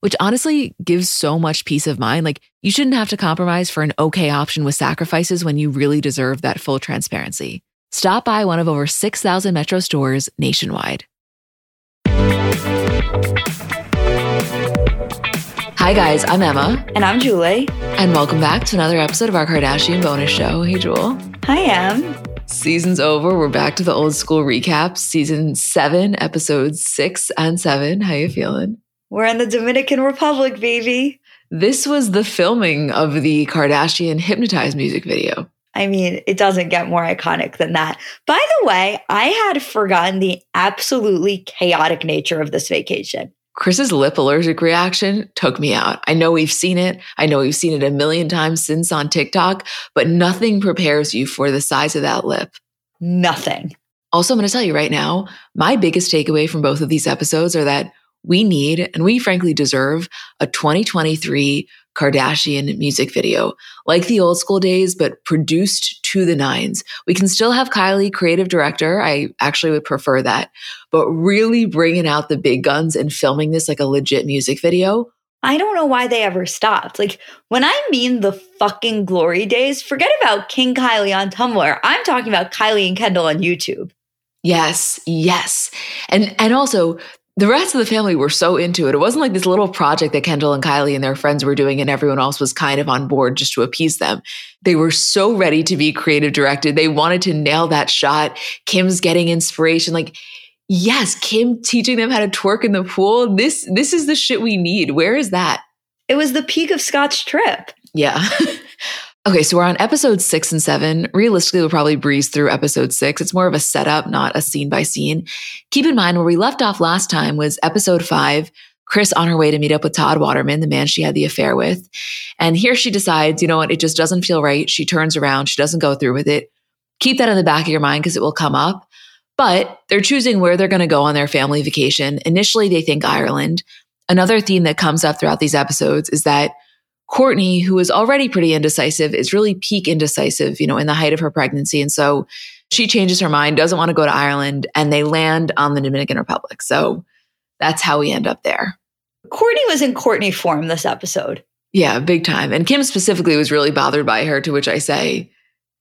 which honestly gives so much peace of mind. Like, you shouldn't have to compromise for an okay option with sacrifices when you really deserve that full transparency. Stop by one of over 6,000 Metro stores nationwide. Hi, guys, I'm Emma. And I'm Julie. And welcome back to another episode of our Kardashian bonus show. Hey, Jewel. Hi, Em. Season's over. We're back to the old school recap, Season seven, episodes six and seven. How you feeling? We're in the Dominican Republic, baby. This was the filming of the Kardashian Hypnotize music video. I mean, it doesn't get more iconic than that. By the way, I had forgotten the absolutely chaotic nature of this vacation. Kris's lip allergic reaction took me out. I know we've seen it. I know we've seen it a million times since on TikTok, but nothing prepares you for the size of that lip. Nothing. Also, I'm going to tell you right now, my biggest takeaway from both of these episodes are that we need and we frankly deserve a 2023 Kardashian music video, like the old school days, but produced to the nines. We can still have Kylie, creative director. I actually would prefer that, but really bringing out the big guns and filming this like a legit music video. I don't know why they ever stopped. Like, when I mean the fucking glory days, forget about King Kylie on Tumblr. I'm talking about Kylie and Kendall on YouTube. Yes, yes. And and also the rest of the family were so into it. It wasn't like this little project that Kendall and Kylie and their friends were doing and everyone else was kind of on board just to appease them. They were so ready to be creative directed. They wanted to nail that shot. Kim's getting inspiration. Like, yes, Kim teaching them how to twerk in the pool. This this is the shit we need. Where is that? It was the peak of Scott's trip. Yeah. Okay, so we're on episode six and seven. Realistically, we'll probably breeze through episode six. It's more of a setup, not a scene by scene. Keep in mind, where we left off last time was episode five. Kris on her way to meet up with Todd Waterman, the man she had the affair with. And here she decides, you know what, it just doesn't feel right. She turns around, she doesn't go through with it. Keep that in the back of your mind because it will come up. But they're choosing where they're going to go on their family vacation. Initially, they think Ireland. Another theme that comes up throughout these episodes is that Kourtney, who is already pretty indecisive, is really peak indecisive, you know, in the height of her pregnancy. And so she changes her mind, doesn't want to go to Ireland, and they land on the Dominican Republic. So that's how we end up there. Kourtney was in Kourtney form this episode. Yeah, big time. And Kim specifically was really bothered by her, to which I say,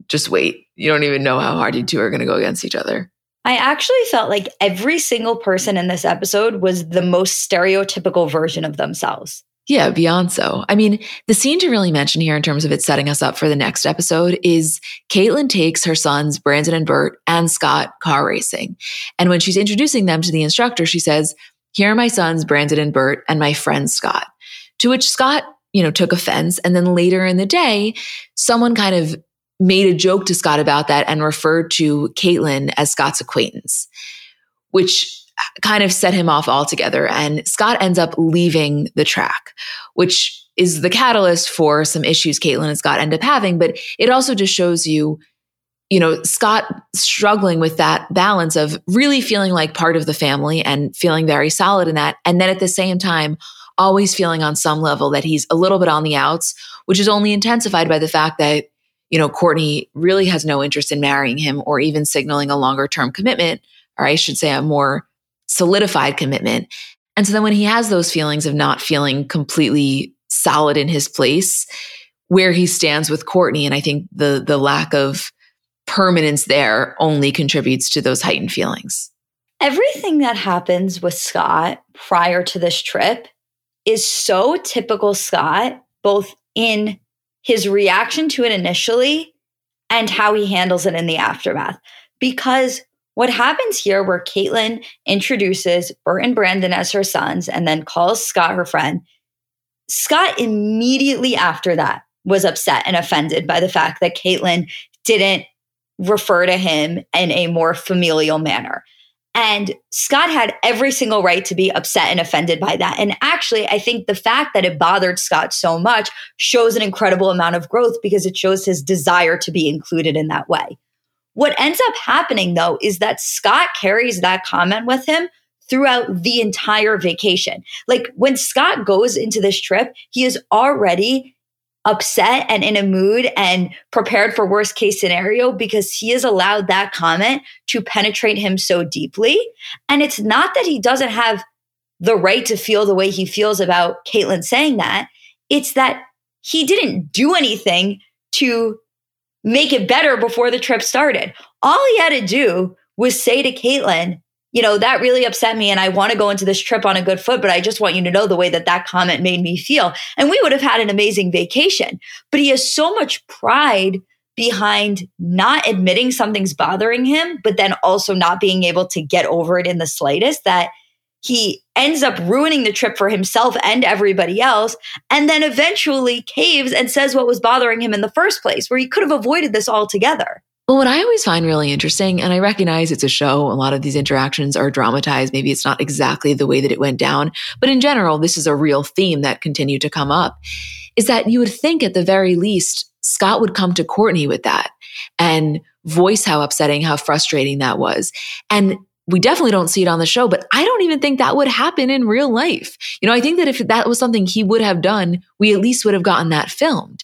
just wait. You don't even know how hard you two are going to go against each other. I actually felt like every single person in this episode was the most stereotypical version of themselves. Yeah, beyond so. I mean, the scene to really mention here in terms of it setting us up for the next episode is Caitlyn takes her sons, Brandon and Burt, and Scott car racing. And when she's introducing them to the instructor, she says, Here are my sons, Brandon and Burt, and my friend Scott. To which Scott, you know, took offense. And then later in the day, someone kind of made a joke to Scott about that and referred to Caitlyn as Scott's acquaintance, which kind of set him off altogether. And Scott ends up leaving the track, which is the catalyst for some issues Caitlyn and Scott end up having. But it also just shows you, you know, Scott struggling with that balance of really feeling like part of the family and feeling very solid in that. And then at the same time, always feeling on some level that he's a little bit on the outs, which is only intensified by the fact that, you know, Kourtney really has no interest in marrying him or even signaling a longer term commitment, or I should say a more solidified commitment. And so then when he has those feelings of not feeling completely solid in his place, where he stands with Kourtney, and I think the the lack of permanence there only contributes to those heightened feelings. Everything that happens with Scott prior to this trip is so typical Scott, both in his reaction to it initially and how he handles it in the aftermath. Because what happens here, where Caitlyn introduces Burt and Brandon as her sons and then calls Scott her friend, Scott immediately after that was upset and offended by the fact that Caitlyn didn't refer to him in a more familial manner. And Scott had every single right to be upset and offended by that. And actually, I think the fact that it bothered Scott so much shows an incredible amount of growth because it shows his desire to be included in that way. What ends up happening though is that Scott carries that comment with him throughout the entire vacation. Like when Scott goes into this trip, he is already upset and in a mood and prepared for worst case scenario because he has allowed that comment to penetrate him so deeply. And it's not that he doesn't have the right to feel the way he feels about Caitlyn saying that. It's that he didn't do anything to make it better before the trip started. All he had to do was say to Caitlyn, you know, that really upset me and I want to go into this trip on a good foot, but I just want you to know the way that that comment made me feel. And we would have had an amazing vacation. But he has so much pride behind not admitting something's bothering him, but then also not being able to get over it in the slightest that he ends up ruining the trip for himself and everybody else, and then eventually caves and says what was bothering him in the first place, where he could have avoided this altogether. Well, what I always find really interesting, and I recognize it's a show, a lot of these interactions are dramatized. Maybe it's not exactly the way that it went down, but in general, this is a real theme that continued to come up, is that you would think at the very least, Scott would come to Kourtney with that and voice how upsetting, how frustrating that was. And we definitely don't see it on the show, but I don't even think that would happen in real life. You know, I think that if that was something he would have done, we at least would have gotten that filmed.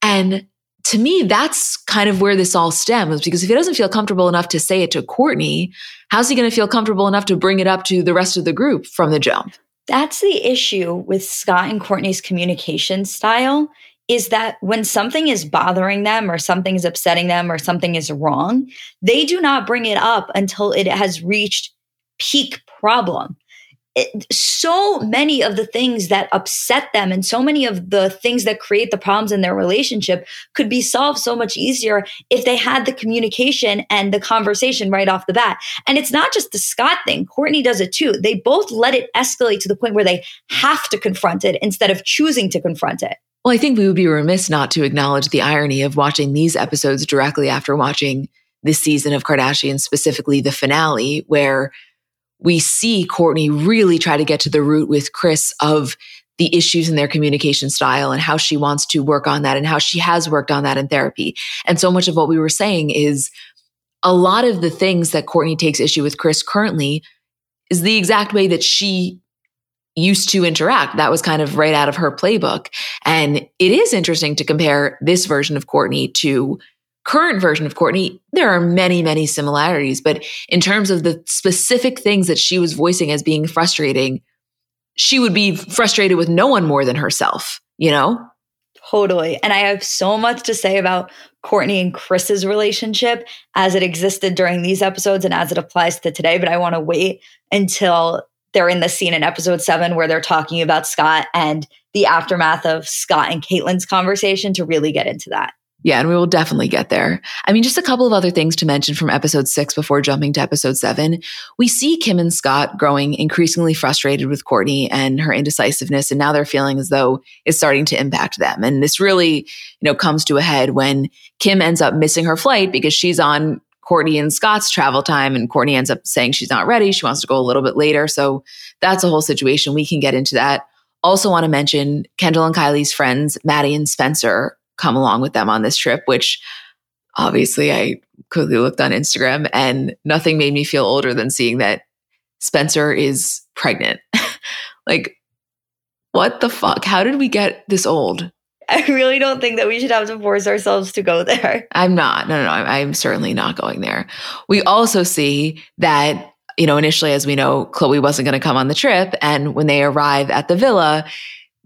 And to me, that's kind of where this all stems because if he doesn't feel comfortable enough to say it to Kourtney, how's he going to feel comfortable enough to bring it up to the rest of the group from the jump? That's the issue with Scott and Kourtney's communication style is that when something is bothering them or something is upsetting them or something is wrong, they do not bring it up until it has reached peak problem. It, so many of the things that upset them and so many of the things that create the problems in their relationship could be solved so much easier if they had the communication and the conversation right off the bat. And it's not just the Scott thing. Kourtney does it too. They both let it escalate to the point where they have to confront it instead of choosing to confront it. Well, I think we would be remiss not to acknowledge the irony of watching these episodes directly after watching this season of Kardashian, specifically the finale, where we see Kourtney really try to get to the root with Kris of the issues in their communication style and how she wants to work on that and how she has worked on that in therapy. And so much of what we were saying is a lot of the things that Kourtney takes issue with Kris currently is the exact way that she used to interact. That was kind of right out of her playbook. And it is interesting to compare this version of Kourtney to current version of Kourtney. There are many, many similarities, but in terms of the specific things that she was voicing as being frustrating, she would be frustrated with no one more than herself, you know? Totally. And I have so much to say about Kourtney and Kris's relationship as it existed during these episodes and as it applies to today, but I want to wait until they're in the scene in episode seven where they're talking about Scott and the aftermath of Scott and Caitlyn's conversation to really get into that. Yeah, and we will definitely get there. I mean, just a couple of other things to mention from episode six before jumping to episode seven. We see Kim and Scott growing increasingly frustrated with Kourtney and her indecisiveness, and now they're feeling as though it's starting to impact them. And this really, you know, comes to a head when Kim ends up missing her flight because she's on Kourtney and Scott's travel time, and Kourtney ends up saying she's not ready. She wants to go a little bit later. So that's a whole situation. We can get into that. Also, want to mention Kendall and Kylie's friends, Maddie and Spencer, come along with them on this trip, which obviously I quickly looked on Instagram and nothing made me feel older than seeing that Spencer is pregnant. like, what the fuck? How did we get this old? I really don't think that we should have to force ourselves to go there. I'm not. No, no, no. I'm certainly not going there. We also see that, you know, initially, as we know, Khloé wasn't going to come on the trip. And when they arrive at the villa,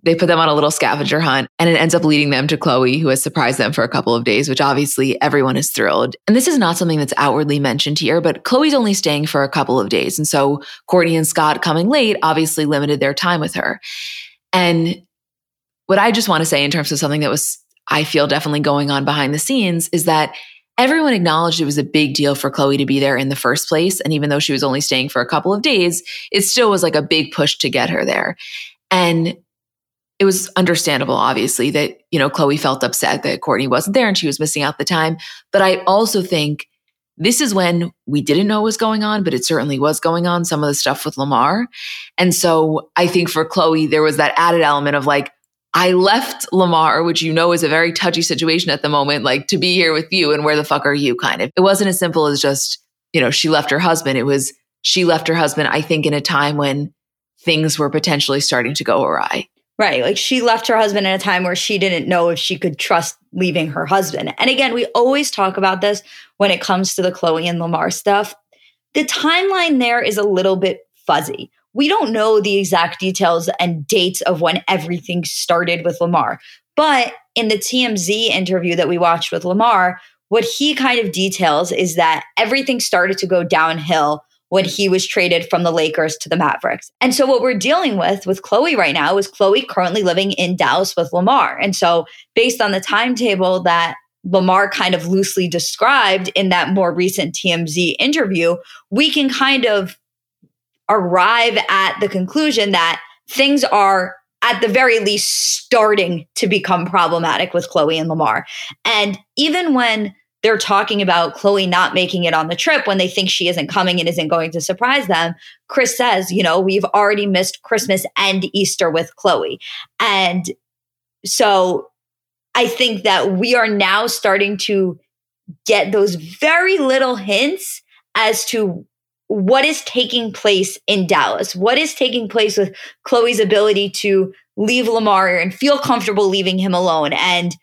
they put them on a little scavenger hunt and it ends up leading them to Khloé, who has surprised them for a couple of days, which obviously everyone is thrilled. And this is not something that's outwardly mentioned here, but Khloé's only staying for a couple of days. And so Kourtney and Scott coming late obviously limited their time with her. And what I just want to say in terms of something that was, I feel definitely going on behind the scenes is that everyone acknowledged it was a big deal for Khloé to be there in the first place. And even though she was only staying for a couple of days, it still was like a big push to get her there. And it was understandable, obviously, that, you know, Khloé felt upset that Kourtney wasn't there and she was missing out the time. But I also think this is when we didn't know what was going on, but it certainly was going on, some of the stuff with Lamar. And so I think for Khloé, there was that added element of like, I left Lamar, which you know is a very touchy situation at the moment, like to be here with you and where the fuck are you kind of. It wasn't as simple as just, you know, she left her husband. It was she left her husband, I think, in a time when things were potentially starting to go awry. Right. Like she left her husband in a time where she didn't know if she could trust leaving her husband. And again, we always talk about this when it comes to the Khloé and Lamar stuff. The timeline there is a little bit fuzzy. We don't know the exact details and dates of when everything started with Lamar. But in the TMZ interview that we watched with Lamar, what he kind of details is that everything started to go downhill when he was traded from the Lakers to the Mavericks. And so what we're dealing with with Khloé right now is Khloé currently living in Dallas with Lamar. And so based on the timetable that Lamar kind of loosely described in that more recent TMZ interview, we can kind of arrive at the conclusion that things are at the very least starting to become problematic with Khloé and Lamar. And even when they're talking about Khloé not making it on the trip when they think she isn't coming and isn't going to surprise them. Kris says, you know, we've already missed Christmas and Easter with Khloé. And so I think that we are now starting to get those very little hints as to what is taking place in Dallas, what is taking place with Khloé's ability to leave Lamar and feel comfortable leaving him alone? And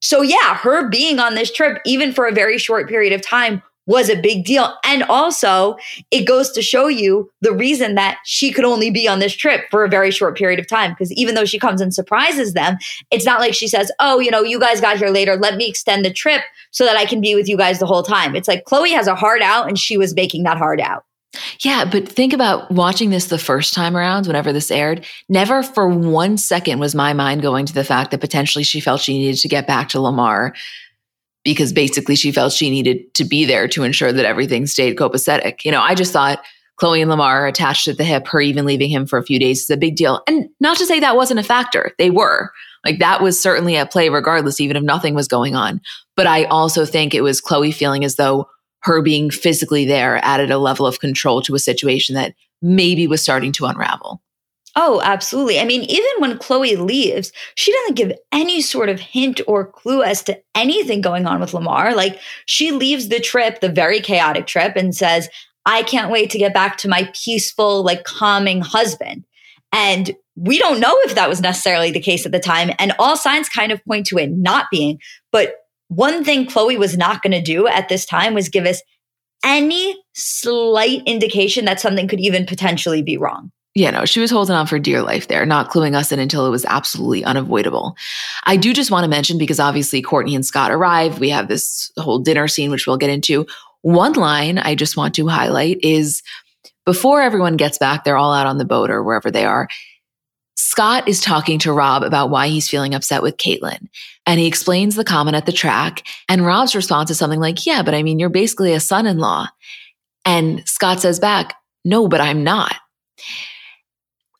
so, yeah, her being on this trip, even for a very short period of time, was a big deal. And also, it goes to show you the reason that she could only be on this trip for a very short period of time. Because even though she comes and surprises them, it's not like she says, Oh, you know, you guys got here later. Let me extend the trip so that I can be with you guys the whole time. It's like Khloé has a hard out and she was making that hard out. Yeah, but think about watching this the first time around, whenever this aired. Never for one second was my mind going to the fact that potentially she felt she needed to get back to Lamar because basically she felt she needed to be there to ensure that everything stayed copacetic. You know, I just thought Khloé and Lamar attached at the hip, her even leaving him for a few days is a big deal. And not to say that wasn't a factor, they were. Like that was certainly at play regardless, even if nothing was going on. But I also think it was Khloé feeling as though her being physically there added a level of control to a situation that maybe was starting to unravel. Oh, absolutely. I mean, even when Khloé leaves, she doesn't give any sort of hint or clue as to anything going on with Lamar. Like, she leaves the trip, the very chaotic trip, and says, I can't wait to get back to my peaceful, like, calming husband. And we don't know if that was necessarily the case at the time. And all signs kind of point to it not being. But one thing Khloé was not going to do at this time was give us any slight indication that something could even potentially be wrong. Yeah, know, she was holding on for dear life there, not cluing us in until it was absolutely unavoidable. I do just want to mention because obviously Kourtney and Scott arrive. We have this whole dinner scene, which we'll get into. One line I just want to highlight is before everyone gets back, they're all out on the boat or wherever they are. Scott is talking to Rob about why he's feeling upset with Caitlyn. And he explains the comment at the track. And Rob's response is something like, Yeah, but I mean, you're basically a son in law. And Scott says back, No, but I'm not.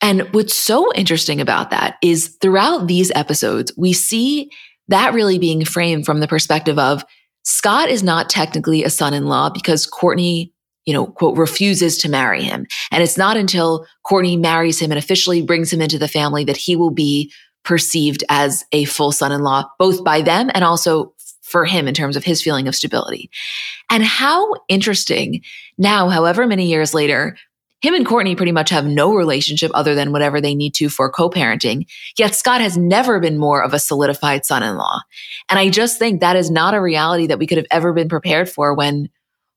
And what's so interesting about that is throughout these episodes, we see that really being framed from the perspective of Scott is not technically a son in law because Kourtney, you know, quote, refuses to marry him. And it's not until Kourtney marries him and officially brings him into the family that he will be perceived as a full son in law, both by them and also for him in terms of his feeling of stability. And how interesting now, however many years later, him and Kourtney pretty much have no relationship other than whatever they need to for co parenting. Yet Scott has never been more of a solidified son in law. And I just think that is not a reality that we could have ever been prepared for when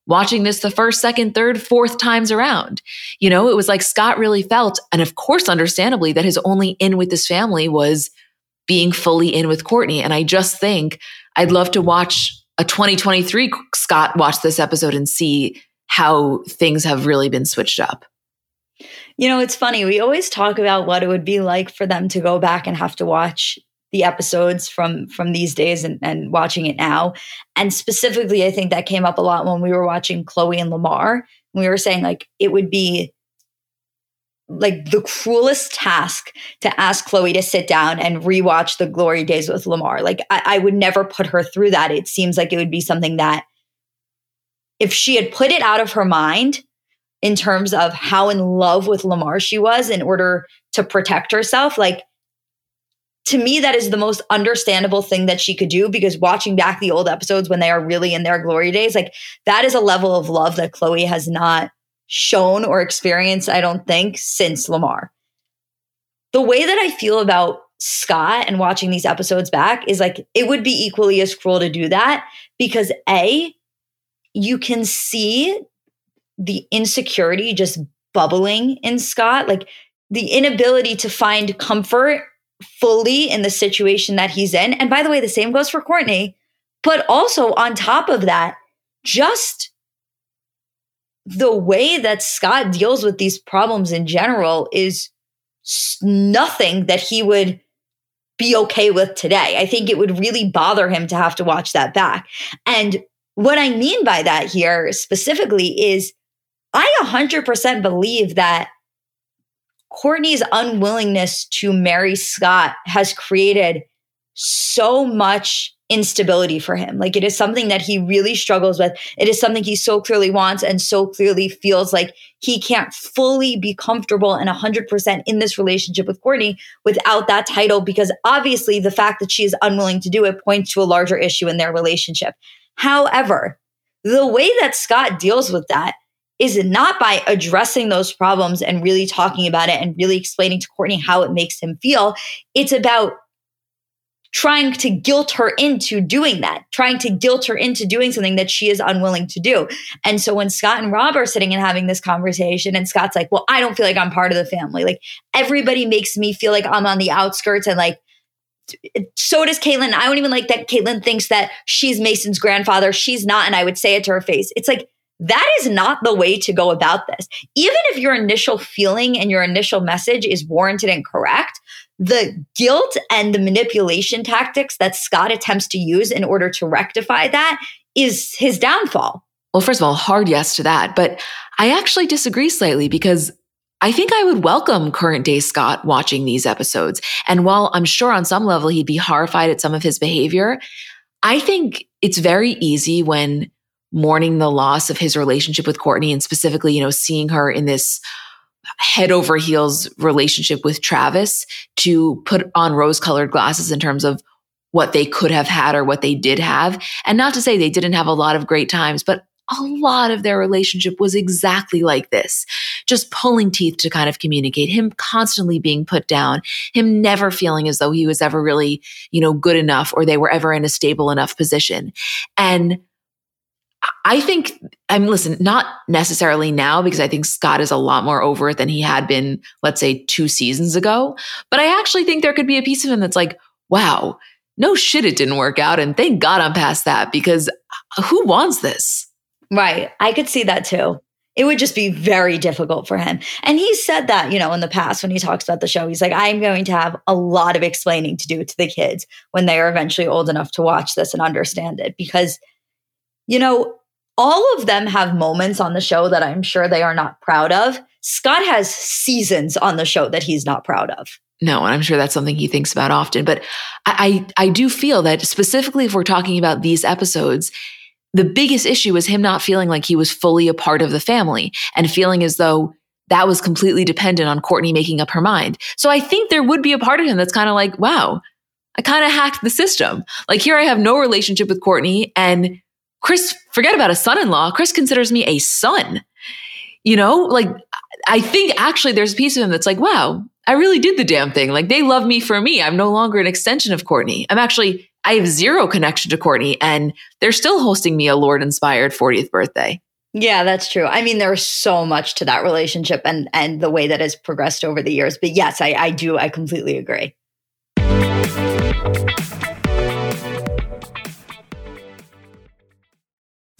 watching this the first, second, third, fourth times around. You know, it was like Scott really felt, and of course, understandably, that his only in with this family was being fully in with Kourtney. And I just think I'd love to watch a 2023 Scott watch this episode and see how things have really been switched up. You know, it's funny. We always talk about what it would be like for them to go back and have to watch the episodes from from these days and, and watching it now. And specifically, I think that came up a lot when we were watching Khloé and Lamar. We were saying like it would be like the cruelest task to ask Khloé to sit down and rewatch the glory days with Lamar. Like I, I would never put her through that. It seems like it would be something that if she had put it out of her mind in terms of how in love with Lamar she was in order to protect herself, like to me, that is the most understandable thing that she could do because watching back the old episodes when they are really in their glory days, like that is a level of love that Khloé has not shown or experienced, I don't think, since Lamar. The way that I feel about Scott and watching these episodes back is like it would be equally as cruel to do that because A, you can see the insecurity just bubbling in Scott, like the inability to find comfort fully in the situation that he's in. And by the way, the same goes for Kourtney. But also on top of that, just the way that Scott deals with these problems in general is nothing that he would be okay with today. I think it would really bother him to have to watch that back. And what I mean by that here specifically is I 100% believe that Kourtney's unwillingness to marry Scott has created so much instability for him. Like it is something that he really struggles with. It is something he so clearly wants and so clearly feels like he can't fully be comfortable and 100% in this relationship with Kourtney without that title because obviously the fact that she is unwilling to do it points to a larger issue in their relationship. However, the way that Scott deals with that is not by addressing those problems and really talking about it and really explaining to Kourtney how it makes him feel. It's about trying to guilt her into doing that, trying to guilt her into doing something that she is unwilling to do. And so when Scott and Rob are sitting and having this conversation, and Scott's like, Well, I don't feel like I'm part of the family. Like everybody makes me feel like I'm on the outskirts and like, so does Caitlyn. I don't even like that Caitlyn thinks that she's Mason's grandfather. She's not. And I would say it to her face. It's like, that is not the way to go about this. Even if your initial feeling and your initial message is warranted and correct, the guilt and the manipulation tactics that Scott attempts to use in order to rectify that is his downfall. Well, first of all, hard yes to that. But I actually disagree slightly because I think I would welcome current day Scott watching these episodes. And while I'm sure on some level he'd be horrified at some of his behavior, I think it's very easy when mourning the loss of his relationship with Kourtney and specifically, you know, seeing her in this head over heels relationship with Travis to put on rose colored glasses in terms of what they could have had or what they did have. And not to say they didn't have a lot of great times, but a lot of their relationship was exactly like this just pulling teeth to kind of communicate, him constantly being put down, him never feeling as though he was ever really, you know, good enough or they were ever in a stable enough position. And I think I'm listen, not necessarily now because I think Scott is a lot more over it than he had been, let's say, two seasons ago. But I actually think there could be a piece of him that's like, wow, no shit, it didn't work out. And thank God I'm past that because uh, who wants this? Right. I could see that too. It would just be very difficult for him. And he said that, you know, in the past when he talks about the show, he's like, I'm going to have a lot of explaining to do to the kids when they are eventually old enough to watch this and understand it because you know, all of them have moments on the show that I'm sure they are not proud of. Scott has seasons on the show that he's not proud of. No, and I'm sure that's something he thinks about often. But I, I, I do feel that specifically if we're talking about these episodes, the biggest issue is him not feeling like he was fully a part of the family and feeling as though that was completely dependent on Kourtney making up her mind. So I think there would be a part of him that's kind of like, wow, I kind of hacked the system. Like here I have no relationship with Kourtney and Kris, forget about a son in law. Kris considers me a son. You know, like I think actually there's a piece of him that's like, wow, I really did the damn thing. Like they love me for me. I'm no longer an extension of Kourtney. I'm actually, I have zero connection to Kourtney and they're still hosting me a Lord inspired 40th birthday. Yeah, that's true. I mean, there's so much to that relationship and and the way that has progressed over the years. But yes, I, I do. I completely agree.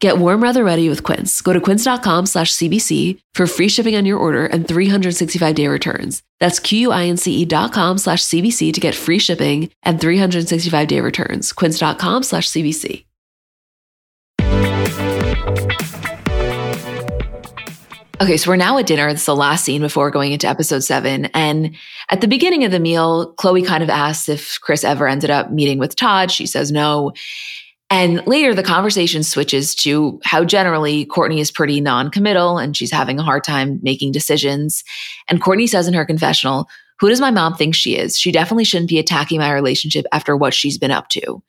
Get warm weather ready with Quince. Go to quince.com slash CBC for free shipping on your order and 365 day returns. That's Q-U-I-N-C-E dot com slash CBC to get free shipping and 365 day returns. Quince.com slash CBC. Okay, so we're now at dinner. It's the last scene before going into episode seven. And at the beginning of the meal, Khloé kind of asks if Kris ever ended up meeting with Todd. She says no. And later, the conversation switches to how generally Kourtney is pretty non committal and she's having a hard time making decisions. And Kourtney says in her confessional, Who does my mom think she is? She definitely shouldn't be attacking my relationship after what she's been up to.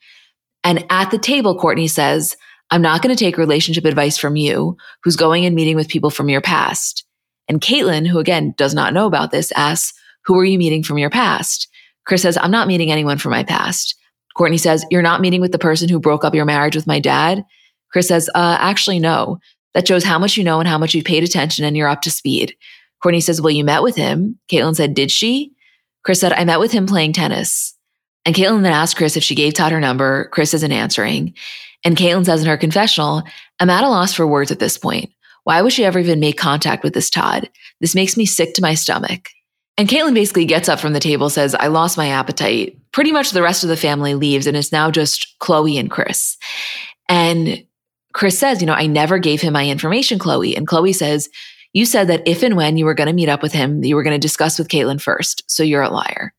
And at the table, Kourtney says, I'm not going to take relationship advice from you, who's going and meeting with people from your past. And Caitlyn, who again does not know about this, asks, Who are you meeting from your past? Kris says, I'm not meeting anyone from my past. Kourtney says, You're not meeting with the person who broke up your marriage with my dad? Kris says, uh, Actually, no. That shows how much you know and how much you've paid attention and you're up to speed. Kourtney says, Well, you met with him. Caitlyn said, Did she? Kris said, I met with him playing tennis. And Caitlyn then asked Kris if she gave Todd her number. Kris isn't answering. And Caitlyn says in her confessional, I'm at a loss for words at this point. Why would she ever even make contact with this Todd? This makes me sick to my stomach. And Caitlyn basically gets up from the table, says, I lost my appetite. Pretty much the rest of the family leaves, and it's now just Khloé and Kris. And Kris says, You know, I never gave him my information, Khloé. And Khloé says, You said that if and when you were going to meet up with him, you were going to discuss with Caitlyn first. So you're a liar.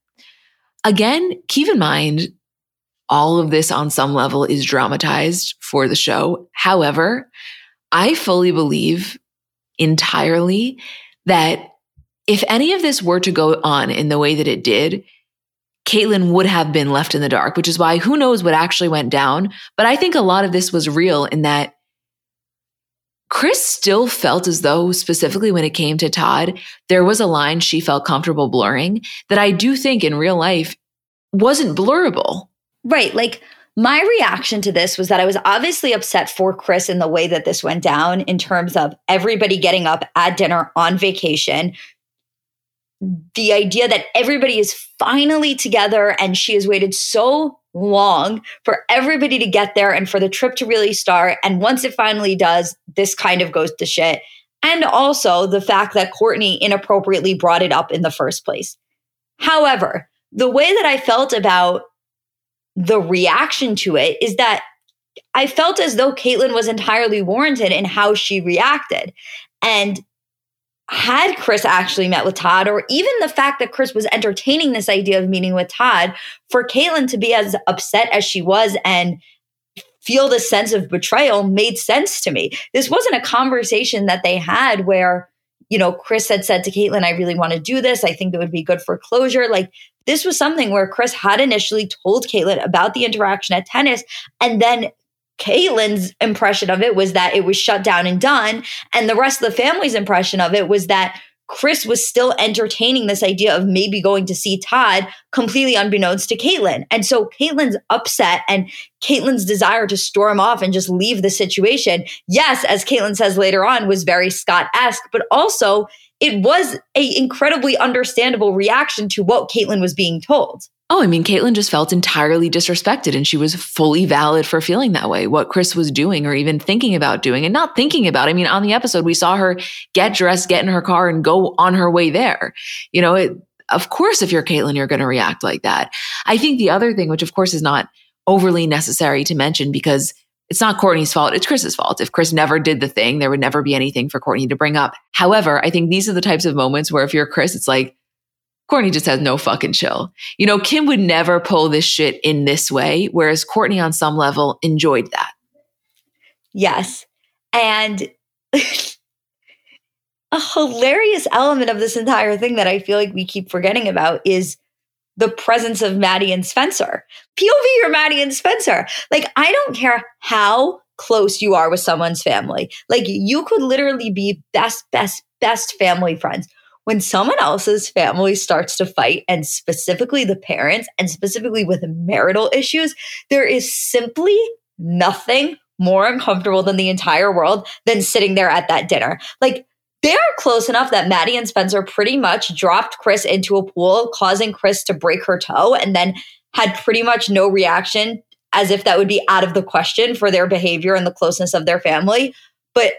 Again, keep in mind, all of this on some level is dramatized for the show. However, I fully believe entirely that if any of this were to go on in the way that it did, Caitlyn would have been left in the dark, which is why who knows what actually went down. But I think a lot of this was real in that Kris still felt as though, specifically when it came to Todd, there was a line she felt comfortable blurring that I do think in real life wasn't blurrable. Right. Like my reaction to this was that I was obviously upset for Kris in the way that this went down in terms of everybody getting up at dinner on vacation, the idea that everybody is finally together and she has waited so long for everybody to get there and for the trip to really start. And once it finally does, this kind of goes to shit. And also the fact that Kourtney inappropriately brought it up in the first place. However, the way that I felt about the reaction to it is that I felt as though Caitlyn was entirely warranted in how she reacted. And had Kris actually met with Todd, or even the fact that Kris was entertaining this idea of meeting with Todd, for Caitlyn to be as upset as she was and feel the sense of betrayal made sense to me. This wasn't a conversation that they had where, you know, Kris had said to Caitlyn, I really want to do this. I think it would be good for closure. Like, this was something where Kris had initially told Caitlyn about the interaction at tennis, and then Caitlyn's impression of it was that it was shut down and done. And the rest of the family's impression of it was that Kris was still entertaining this idea of maybe going to see Todd completely unbeknownst to Caitlyn. And so Caitlyn's upset and Caitlyn's desire to storm off and just leave the situation, yes, as Caitlyn says later on, was very Scott esque, but also it was a incredibly understandable reaction to what Caitlyn was being told. Oh, I mean, Caitlyn just felt entirely disrespected and she was fully valid for feeling that way. What Kris was doing or even thinking about doing and not thinking about. I mean, on the episode, we saw her get dressed, get in her car and go on her way there. You know, it, of course, if you're Caitlyn, you're going to react like that. I think the other thing, which of course is not overly necessary to mention because it's not Kourtney's fault. It's Kris's fault. If Kris never did the thing, there would never be anything for Kourtney to bring up. However, I think these are the types of moments where if you're Kris, it's like, Kourtney just has no fucking chill. You know, Kim would never pull this shit in this way, whereas Kourtney, on some level enjoyed that. Yes. And a hilarious element of this entire thing that I feel like we keep forgetting about is the presence of Maddie and Spencer. POV or Maddie and Spencer. Like, I don't care how close you are with someone's family. Like, you could literally be best, best, best family friends. When someone else's family starts to fight, and specifically the parents, and specifically with marital issues, there is simply nothing more uncomfortable than the entire world than sitting there at that dinner. Like, they're close enough that Maddie and Spencer pretty much dropped Kris into a pool, causing Kris to break her toe, and then had pretty much no reaction as if that would be out of the question for their behavior and the closeness of their family. But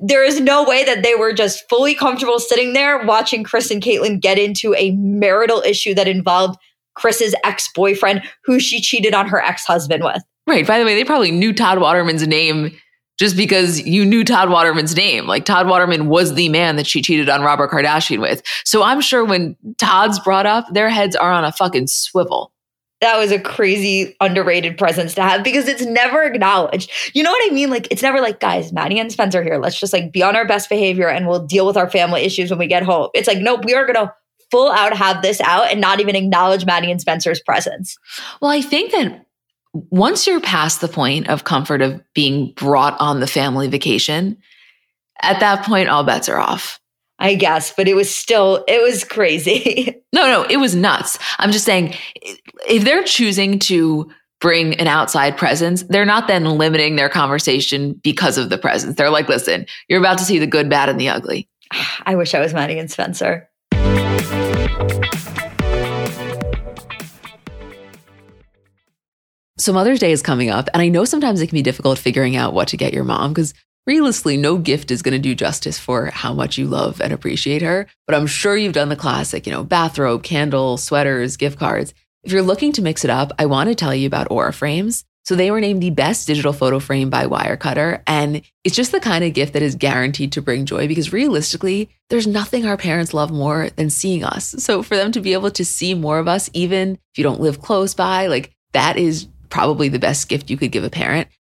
there is no way that they were just fully comfortable sitting there watching Kris and Caitlyn get into a marital issue that involved Kris's ex boyfriend, who she cheated on her ex husband with. Right. By the way, they probably knew Todd Waterman's name just because you knew Todd Waterman's name. Like Todd Waterman was the man that she cheated on Robert Kardashian with. So I'm sure when Todd's brought up, their heads are on a fucking swivel. That was a crazy underrated presence to have because it's never acknowledged. You know what I mean? Like it's never like, guys, Maddie and Spencer here. Let's just like be on our best behavior and we'll deal with our family issues when we get home. It's like, nope, we are gonna full out have this out and not even acknowledge Maddie and Spencer's presence. Well, I think that once you're past the point of comfort of being brought on the family vacation, at that point, all bets are off. I guess, but it was still, it was crazy. no, no, it was nuts. I'm just saying, if they're choosing to bring an outside presence, they're not then limiting their conversation because of the presence. They're like, listen, you're about to see the good, bad, and the ugly. I wish I was Maddie and Spencer. So Mother's Day is coming up, and I know sometimes it can be difficult figuring out what to get your mom because realistically, no gift is going to do justice for how much you love and appreciate her. But I'm sure you've done the classic, you know, bathrobe, candle, sweaters, gift cards. If you're looking to mix it up, I want to tell you about Aura Frames. So they were named the best digital photo frame by Wirecutter. And it's just the kind of gift that is guaranteed to bring joy because realistically, there's nothing our parents love more than seeing us. So for them to be able to see more of us, even if you don't live close by, like that is probably the best gift you could give a parent.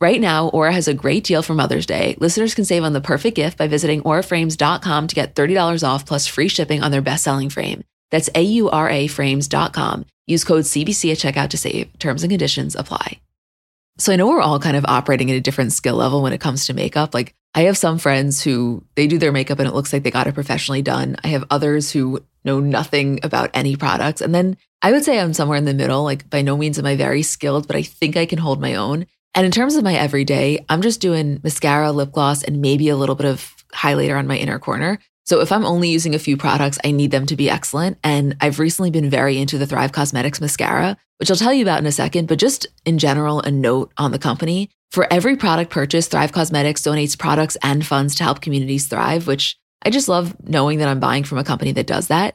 Right now, Aura has a great deal for Mother's Day. Listeners can save on the perfect gift by visiting auraframes.com to get $30 off plus free shipping on their best-selling frame. That's A-U-R-A frames.com. Use code CBC at checkout to save. Terms and conditions apply. So I know we're all kind of operating at a different skill level when it comes to makeup. Like I have some friends who they do their makeup and it looks like they got it professionally done. I have others who know nothing about any products. And then I would say I'm somewhere in the middle. Like by no means am I very skilled, but I think I can hold my own. And in terms of my everyday, I'm just doing mascara, lip gloss, and maybe a little bit of highlighter on my inner corner. So if I'm only using a few products, I need them to be excellent. And I've recently been very into the Thrive Causemetics mascara, which I'll tell you about in a second. But just in general, a note on the company. For every product purchase, Thrive Causemetics donates products and funds to help communities thrive, which I just love knowing that I'm buying from a company that does that.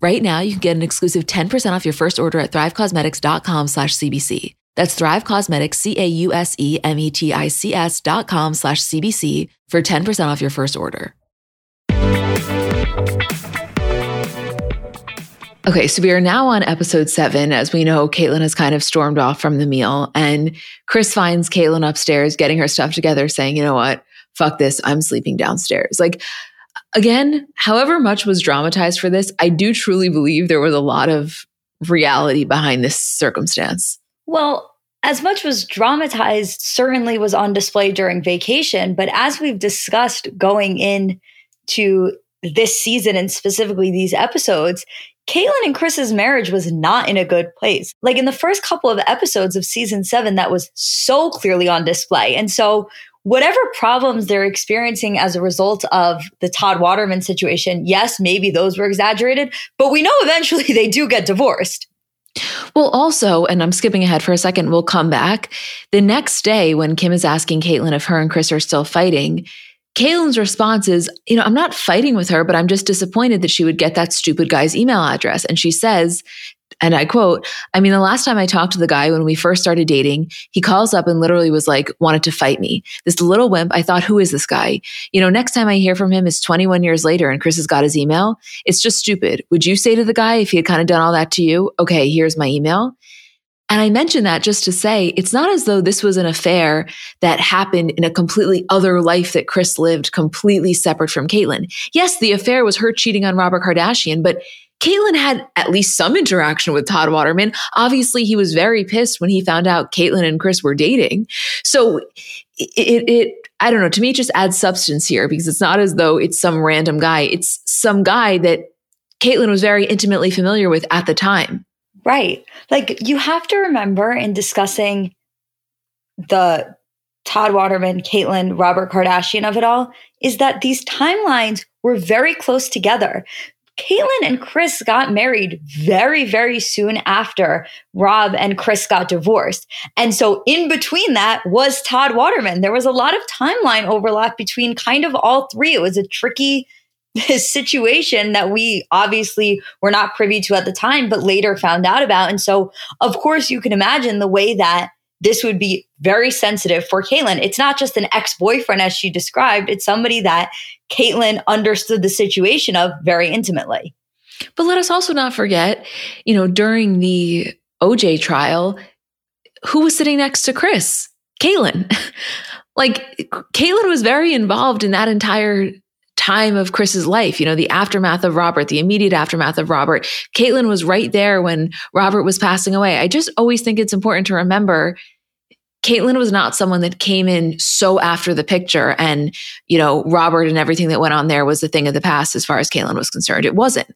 Right now, you can get an exclusive 10% off your first order at thrivecausemetics.com slash CBC. That's Thrive Causemetics, C-A-U-S-E-M-E-T-I-C-S dot com slash CBC for 10% off your first order. Okay, so we are now on episode seven. As we know, Caitlyn has kind of stormed off from the meal, and Kris finds Caitlyn upstairs getting her stuff together, saying, you know what? Fuck this. I'm sleeping downstairs. Like, Again, however much was dramatized for this, I do truly believe there was a lot of reality behind this circumstance. Well, as much was dramatized certainly was on display during vacation, but as we've discussed going in to this season and specifically these episodes, Caitlyn and Kris's marriage was not in a good place. Like in the first couple of episodes of season seven, that was so clearly on display. And so whatever problems they're experiencing as a result of the Todd Waterman situation, yes, maybe those were exaggerated, but we know eventually they do get divorced. Well, also, and I'm skipping ahead for a second, we'll come back. The next day, when Kim is asking Caitlyn if her and Kris are still fighting, Caitlyn's response is, you know, I'm not fighting with her, but I'm just disappointed that she would get that stupid guy's email address. And she says, and I quote, I mean, the last time I talked to the guy when we first started dating, he calls up and literally was like, wanted to fight me. This little wimp, I thought, who is this guy? You know, next time I hear from him is 21 years later and Kris has got his email. It's just stupid. Would you say to the guy if he had kind of done all that to you, okay, here's my email? And I mention that just to say it's not as though this was an affair that happened in a completely other life that Kris lived completely separate from Caitlyn. Yes, the affair was her cheating on Robert Kardashian, but Caitlyn had at least some interaction with Todd Waterman. Obviously, he was very pissed when he found out Caitlyn and Kris were dating. So it, it, it, I don't know, to me, it just adds substance here because it's not as though it's some random guy. It's some guy that Caitlyn was very intimately familiar with at the time. Right. Like you have to remember in discussing the Todd Waterman, Caitlyn, Robert Kardashian of it all, is that these timelines were very close together. Caitlyn and Kris got married very, very soon after Rob and Kris got divorced. And so in between that was Todd Waterman. There was a lot of timeline overlap between kind of all three. It was a tricky situation that we obviously were not privy to at the time, but later found out about. And so, of course, you can imagine the way that this would be very sensitive for Caitlyn. It's not just an ex boyfriend, as she described, it's somebody that Caitlyn understood the situation of very intimately. But let us also not forget, you know, during the OJ trial, who was sitting next to Kris? Caitlyn. like, Caitlyn was very involved in that entire time of Kris's life, you know, the aftermath of Robert, the immediate aftermath of Robert. Caitlyn was right there when Robert was passing away. I just always think it's important to remember Caitlyn was not someone that came in so after the picture and, you know, Robert and everything that went on there was the thing of the past as far as Caitlyn was concerned. It wasn't.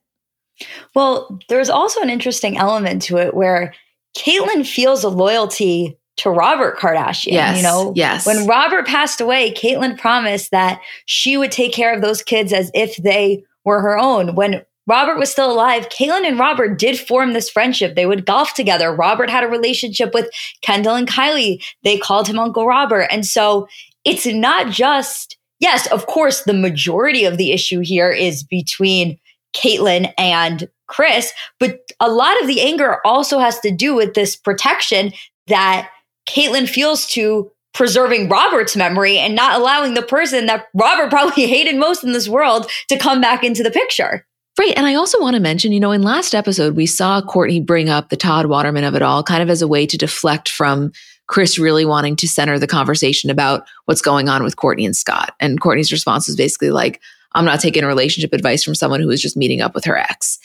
Well, there's also an interesting element to it where Caitlyn feels a loyalty to Robert Kardashian. Yes, you know, yes. When Robert passed away, Caitlyn promised that she would take care of those kids as if they were her own. When Robert was still alive, Caitlyn and Robert did form this friendship. They would golf together. Robert had a relationship with Kendall and Kylie. They called him Uncle Robert. And so it's not just, yes, of course, the majority of the issue here is between Caitlyn and Kris, but a lot of the anger also has to do with this protection that Caitlyn feels to preserving Robert's memory and not allowing the person that Robert probably hated most in this world to come back into the picture. Right. And I also want to mention, you know, in last episode, we saw Kourtney bring up the Todd Waterman of it all kind of as a way to deflect from Kris really wanting to center the conversation about what's going on with Kourtney and Scott. And Kourtney's response was basically like, I'm not taking relationship advice from someone who is just meeting up with her ex.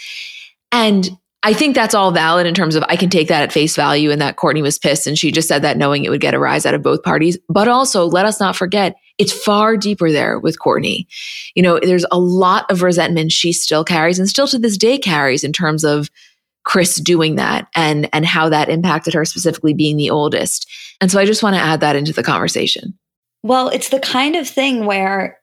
And I think that's all valid in terms of I can take that at face value and that Kourtney was pissed and she just said that knowing it would get a rise out of both parties. But also, let us not forget, it's far deeper there with Kourtney. You know, there's a lot of resentment she still carries and still to this day carries in terms of Kris doing that and and how that impacted her specifically being the oldest. And so I just want to add that into the conversation. Well, it's the kind of thing where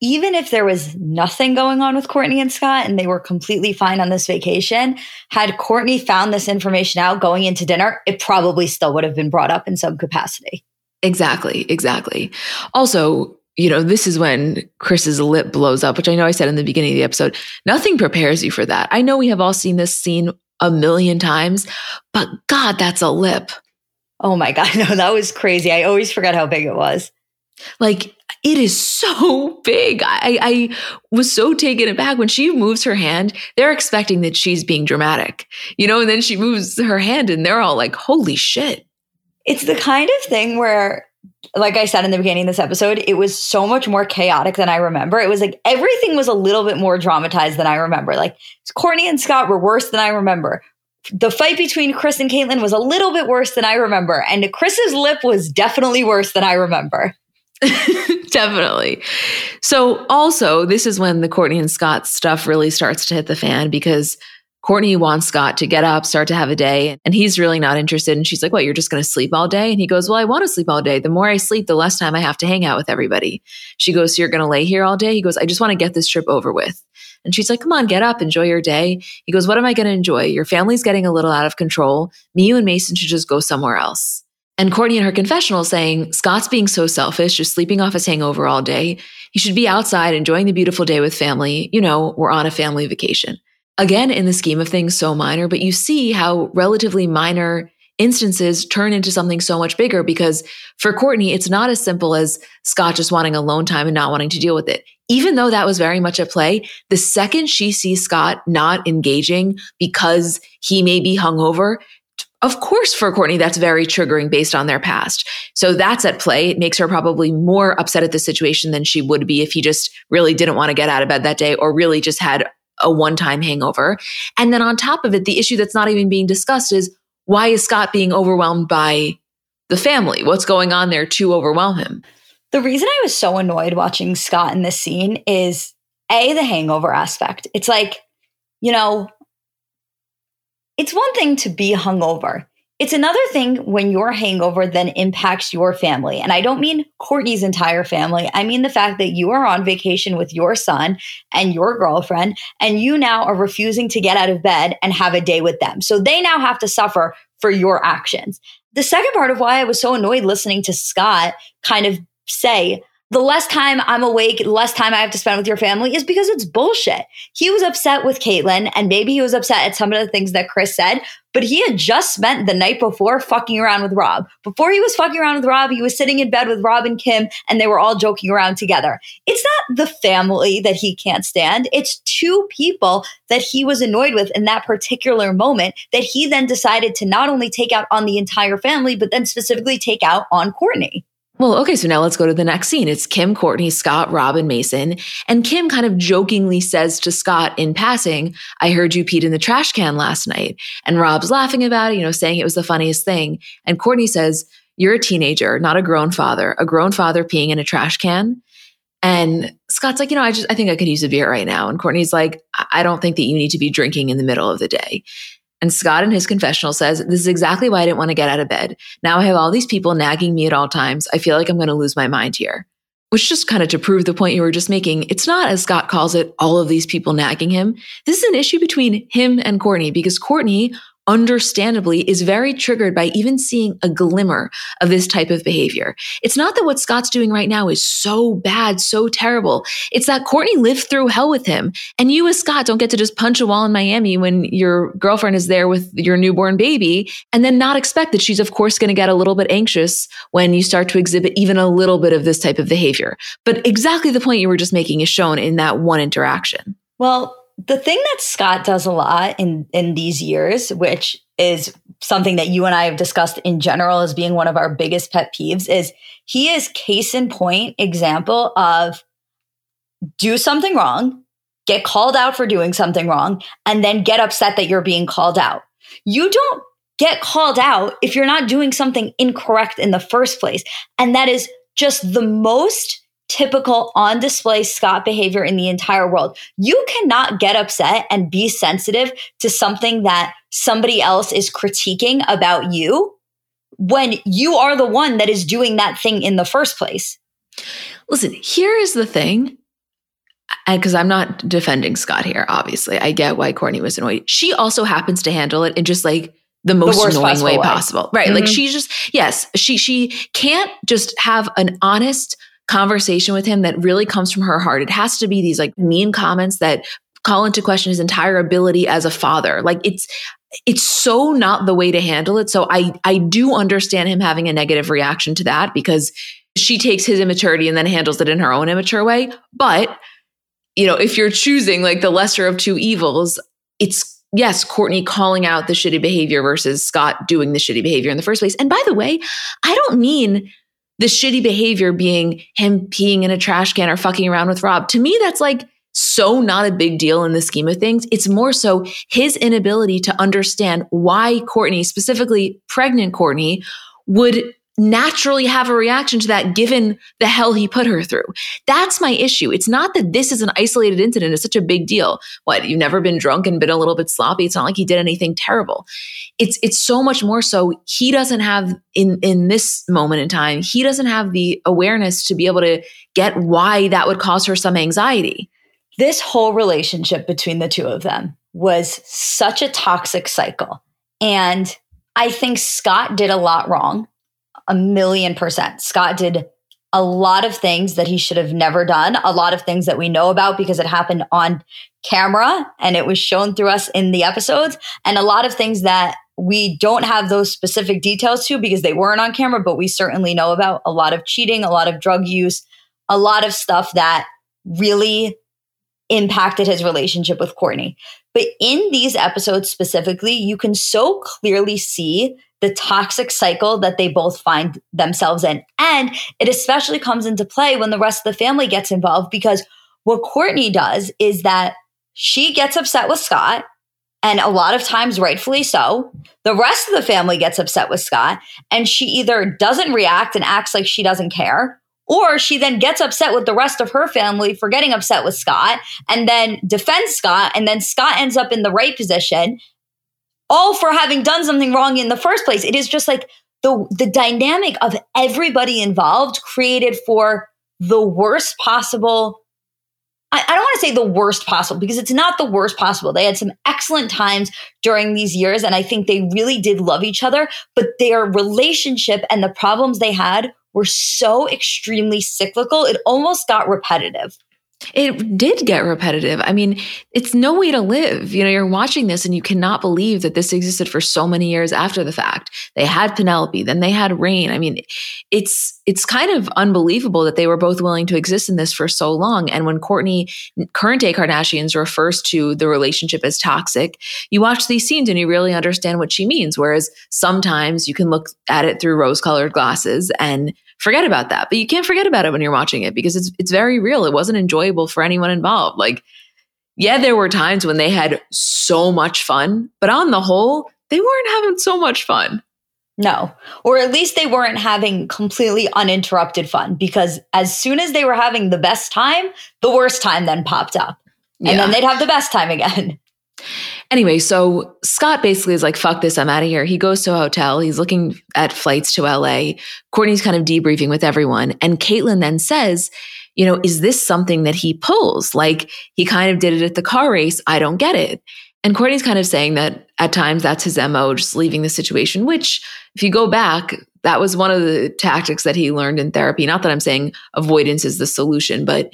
even if there was nothing going on with Kourtney and Scott and they were completely fine on this vacation, had Kourtney found this information out going into dinner, it probably still would have been brought up in some capacity. Exactly, exactly. Also, you know, this is when Kris's lip blows up, which I know I said in the beginning of the episode. Nothing prepares you for that. I know we have all seen this scene a million times, but God, that's a lip. Oh my God. No, that was crazy. I always forgot how big it was. Like it is so big. I, I was so taken aback when she moves her hand. They're expecting that she's being dramatic, you know, and then she moves her hand and they're all like, holy shit. It's the kind of thing where like I said in the beginning of this episode, it was so much more chaotic than I remember. It was like everything was a little bit more dramatized than I remember. Like Kourtney and Scott were worse than I remember. The fight between Kris and Caitlyn was a little bit worse than I remember. And Kris's lip was definitely worse than I remember. Definitely. So, also, this is when the Kourtney and Scott stuff really starts to hit the fan because Kourtney wants Scott to get up, start to have a day, and he's really not interested. And she's like, What, you're just going to sleep all day? And he goes, Well, I want to sleep all day. The more I sleep, the less time I have to hang out with everybody. She goes, So you're going to lay here all day? He goes, I just want to get this trip over with. And she's like, Come on, get up, enjoy your day. He goes, What am I going to enjoy? Your family's getting a little out of control. Me, you, and Mason should just go somewhere else. And Kourtney in her confessional saying, Scott's being so selfish, just sleeping off his hangover all day. He should be outside enjoying the beautiful day with family. You know, we're on a family vacation. Again, in the scheme of things, so minor, but you see how relatively minor instances turn into something so much bigger because for Kourtney, it's not as simple as Scott just wanting alone time and not wanting to deal with it. Even though that was very much at play, the second she sees Scott not engaging because he may be hungover, of course, for Kourtney, that's very triggering based on their past. So that's at play. It makes her probably more upset at the situation than she would be if he just really didn't want to get out of bed that day or really just had a one time hangover. And then on top of it, the issue that's not even being discussed is why is Scott being overwhelmed by the family? What's going on there to overwhelm him? The reason I was so annoyed watching Scott in this scene is A, the hangover aspect. It's like, you know, it's one thing to be hungover. It's another thing when your hangover then impacts your family. And I don't mean Kourtney's entire family. I mean the fact that you are on vacation with your son and your girlfriend, and you now are refusing to get out of bed and have a day with them. So they now have to suffer for your actions. The second part of why I was so annoyed listening to Scott kind of say, the less time I'm awake, less time I have to spend with your family is because it's bullshit. He was upset with Caitlyn, and maybe he was upset at some of the things that Kris said, but he had just spent the night before fucking around with Rob. Before he was fucking around with Rob, he was sitting in bed with Rob and Kim, and they were all joking around together. It's not the family that he can't stand, it's two people that he was annoyed with in that particular moment that he then decided to not only take out on the entire family, but then specifically take out on Kourtney. Well, okay, so now let's go to the next scene. It's Kim, Kourtney, Scott, Rob, and Mason. And Kim kind of jokingly says to Scott in passing, I heard you peed in the trash can last night. And Rob's laughing about it, you know, saying it was the funniest thing. And Kourtney says, You're a teenager, not a grown father. A grown father peeing in a trash can. And Scott's like, you know, I just, I think I could use a beer right now. And Kourtney's like, I don't think that you need to be drinking in the middle of the day. And Scott in his confessional says, This is exactly why I didn't want to get out of bed. Now I have all these people nagging me at all times. I feel like I'm going to lose my mind here. Which just kind of to prove the point you were just making, it's not, as Scott calls it, all of these people nagging him. This is an issue between him and Kourtney because Kourtney understandably is very triggered by even seeing a glimmer of this type of behavior. It's not that what Scott's doing right now is so bad, so terrible. It's that Kourtney lived through hell with him. And you as Scott don't get to just punch a wall in Miami when your girlfriend is there with your newborn baby and then not expect that she's of course going to get a little bit anxious when you start to exhibit even a little bit of this type of behavior. But exactly the point you were just making is shown in that one interaction. Well, the thing that Scott does a lot in in these years, which is something that you and I have discussed in general as being one of our biggest pet peeves, is he is case in point example of do something wrong, get called out for doing something wrong, and then get upset that you're being called out. You don't get called out if you're not doing something incorrect in the first place. And that is just the most typical on display Scott behavior in the entire world. You cannot get upset and be sensitive to something that somebody else is critiquing about you when you are the one that is doing that thing in the first place. Listen, here is the thing. Because I'm not defending Scott here, obviously. I get why Kourtney was annoyed. She also happens to handle it in just like the most the annoying way, way, possible. Right. Mm-hmm. Like she's just, yes, she she can't just have an honest, conversation with him that really comes from her heart. It has to be these like mean comments that call into question his entire ability as a father. Like it's it's so not the way to handle it. So I I do understand him having a negative reaction to that because she takes his immaturity and then handles it in her own immature way. But you know, if you're choosing like the lesser of two evils, it's yes, Kourtney calling out the shitty behavior versus Scott doing the shitty behavior in the first place. And by the way, I don't mean the shitty behavior being him peeing in a trash can or fucking around with Rob. To me, that's like so not a big deal in the scheme of things. It's more so his inability to understand why Kourtney, specifically pregnant Kourtney, would naturally have a reaction to that given the hell he put her through. That's my issue. It's not that this is an isolated incident. It's such a big deal. What, you've never been drunk and been a little bit sloppy. It's not like he did anything terrible. It's it's so much more so he doesn't have in in this moment in time, he doesn't have the awareness to be able to get why that would cause her some anxiety. This whole relationship between the two of them was such a toxic cycle. And I think Scott did a lot wrong a million percent. Scott did a lot of things that he should have never done, a lot of things that we know about because it happened on camera and it was shown through us in the episodes, and a lot of things that we don't have those specific details to because they weren't on camera, but we certainly know about a lot of cheating, a lot of drug use, a lot of stuff that really impacted his relationship with Kourtney. But in these episodes specifically, you can so clearly see the toxic cycle that they both find themselves in. And it especially comes into play when the rest of the family gets involved because what Kourtney does is that she gets upset with Scott, and a lot of times, rightfully so. The rest of the family gets upset with Scott, and she either doesn't react and acts like she doesn't care, or she then gets upset with the rest of her family for getting upset with Scott and then defends Scott. And then Scott ends up in the right position all for having done something wrong in the first place. It is just like the the dynamic of everybody involved created for the worst possible I, I don't want to say the worst possible because it's not the worst possible. They had some excellent times during these years, and I think they really did love each other, but their relationship and the problems they had were so extremely cyclical, it almost got repetitive. It did get repetitive. I mean, it's no way to live. You know, you're watching this and you cannot believe that this existed for so many years after the fact. They had Penelope, then they had Reign. I mean, it's it's kind of unbelievable that they were both willing to exist in this for so long. And when Kourtney, current day Kardashians, refers to the relationship as toxic, you watch these scenes and you really understand what she means. Whereas sometimes you can look at it through rose colored glasses and forget about that. But you can't forget about it when you're watching it because it's it's very real. It wasn't enjoyable for anyone involved. Like, yeah, there were times when they had so much fun, but on the whole, they weren't having so much fun. No, or at least they weren't having completely uninterrupted fun because as soon as they were having the best time, the worst time then popped up. And yeah. then they'd have the best time again. Anyway, so Scott basically is like, fuck this, I'm out of here. He goes to a hotel. He's looking at flights to LA. Kourtney's kind of debriefing with everyone. And Caitlyn then says, you know, is this something that he pulls? Like he kind of did it at the car race. I don't get it. And Kourtney's kind of saying that at times that's his MO, just leaving the situation, which if you go back, that was one of the tactics that he learned in therapy. Not that I'm saying avoidance is the solution, but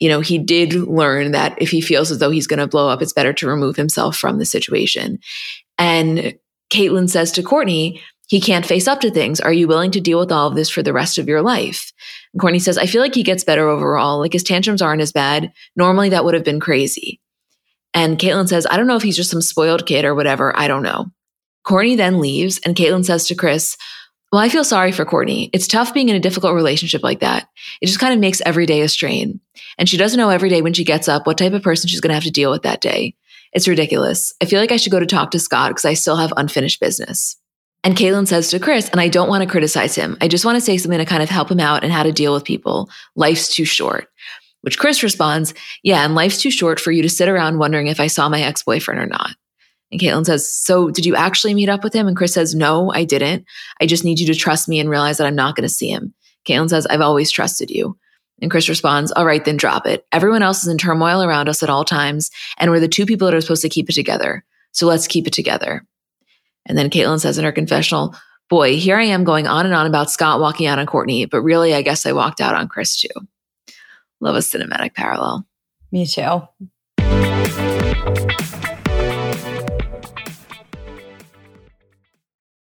you know, he did learn that if he feels as though he's going to blow up, it's better to remove himself from the situation. And Caitlyn says to Kourtney, he can't face up to things. Are you willing to deal with all of this for the rest of your life? And Kourtney says, I feel like he gets better overall. Like his tantrums aren't as bad. Normally that would have been crazy. And Caitlyn says, I don't know if he's just some spoiled kid or whatever. I don't know. Kourtney then leaves and Caitlyn says to Kris, well, I feel sorry for Kourtney. It's tough being in a difficult relationship like that. It just kind of makes every day a strain. And she doesn't know every day when she gets up what type of person she's going to have to deal with that day. It's ridiculous. I feel like I should go to talk to Scott because I still have unfinished business. And Caitlyn says to Kris, and I don't want to criticize him. I just want to say something to kind of help him out and how to deal with people. Life's too short. Which Kris responds, Yeah, and life's too short for you to sit around wondering if I saw my ex boyfriend or not. And Caitlyn says, So did you actually meet up with him? And Kris says, No, I didn't. I just need you to trust me and realize that I'm not going to see him. Caitlyn says, I've always trusted you. And Kris responds, All right, then drop it. Everyone else is in turmoil around us at all times, and we're the two people that are supposed to keep it together. So let's keep it together. And then Caitlyn says in her confessional, Boy, here I am going on and on about Scott walking out on Kourtney, but really, I guess I walked out on Kris too. Love a cinematic parallel. Me too.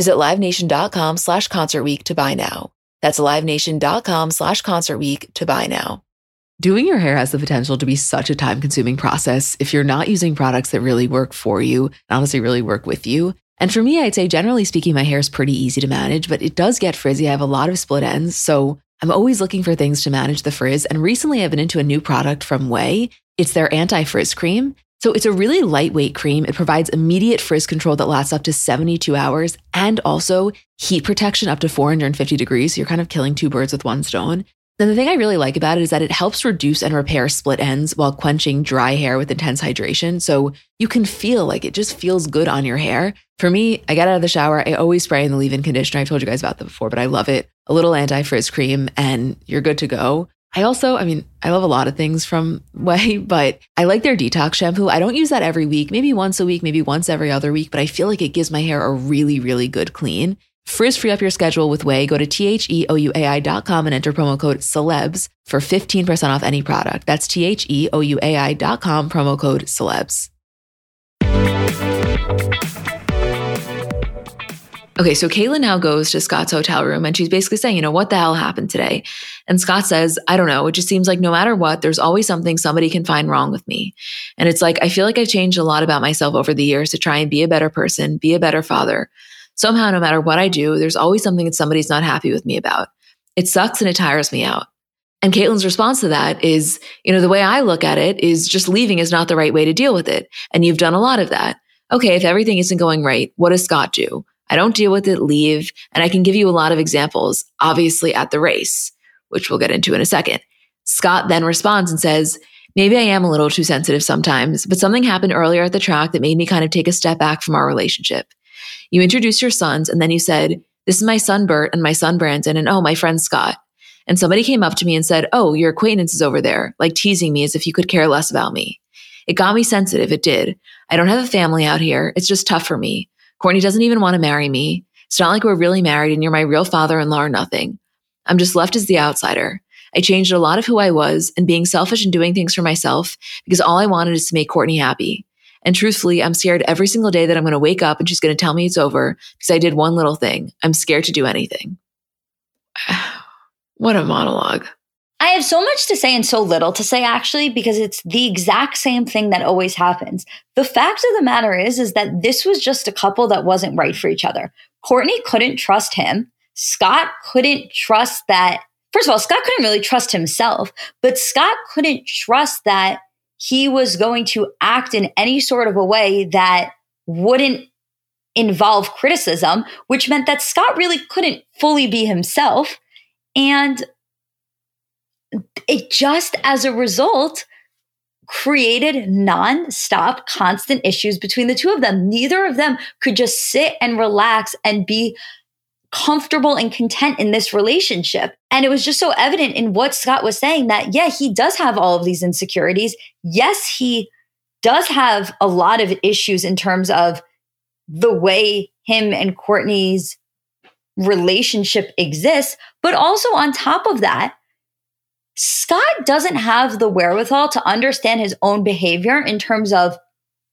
Visit LiveNation.com slash Concert to buy now. That's LiveNation.com slash Concert to buy now. Doing your hair has the potential to be such a time consuming process if you're not using products that really work for you and honestly really work with you. And for me, I'd say generally speaking, my hair is pretty easy to manage, but it does get frizzy. I have a lot of split ends. So I'm always looking for things to manage the frizz. And recently I've been into a new product from Ouai. It's their anti frizz cream. So it's a really lightweight cream. It provides immediate frizz control that lasts up to 72 hours and also heat protection up to 450 degrees. So you're kind of killing two birds with one stone. Then the thing I really like about it is that it helps reduce and repair split ends while quenching dry hair with intense hydration. So you can feel like it just feels good on your hair. For me, I get out of the shower, I always spray in the leave in conditioner. I've told you guys about that before, but I love it. A little anti frizz cream and you're good to go. I also, I mean, I love a lot of things from Ouai, but I like their detox shampoo. I don't use that every week, maybe once a week, maybe once every other week, but I feel like it gives my hair a really, really good clean. Frizz free up your schedule with Ouai. Go to T-H-E-O-U-A-I.com and enter promo code celebs for 15% off any product. That's T-H-E-O-U-A-I.com, promo code celebs. Okay, so Caitlyn now goes to Scott's hotel room and she's basically saying, you know, what the hell happened today? And Scott says, I don't know. It just seems like no matter what, there's always something somebody can find wrong with me. And it's like, I feel like I've changed a lot about myself over the years to try and be a better person, be a better father somehow, no matter what I do, there's always something that somebody's not happy with me about. It sucks and it tires me out. And Caitlyn's response to that is, you know, the way I look at it is just leaving is not the right way to deal with it. And you've done a lot of that. Okay, if everything isn't going right, what does Scott do? I don't deal with it, leave. And I can give you a lot of examples, obviously at the race, which we'll get into in a second. Scott then responds and says, Maybe I am a little too sensitive sometimes, but something happened earlier at the track that made me kind of take a step back from our relationship. You introduced your sons and then you said, This is my son Burt and my son Brandon, and oh, my friend Scott. And somebody came up to me and said, Oh, your acquaintance is over there, like teasing me as if you could care less about me. It got me sensitive. It did. I don't have a family out here. It's just tough for me. Kourtney doesn't even want to marry me. It's not like we're really married and you're my real father in law or nothing. I'm just left as the outsider. I changed a lot of who I was and being selfish and doing things for myself because all I wanted is to make Kourtney happy. And truthfully, I'm scared every single day that I'm going to wake up and she's going to tell me it's over because I did one little thing. I'm scared to do anything. what a monologue. I have so much to say and so little to say actually because it's the exact same thing that always happens. The fact of the matter is is that this was just a couple that wasn't right for each other. Kourtney couldn't trust him. Scott couldn't trust that First of all, Scott couldn't really trust himself, but Scott couldn't trust that he was going to act in any sort of a way that wouldn't involve criticism, which meant that Scott really couldn't fully be himself. And it just as a result created non-stop constant issues between the two of them. Neither of them could just sit and relax and be comfortable and content in this relationship. And it was just so evident in what Scott was saying that, yeah, he does have all of these insecurities. Yes, he does have a lot of issues in terms of the way him and Kourtney's relationship exists. But also on top of that, Scott doesn't have the wherewithal to understand his own behavior in terms of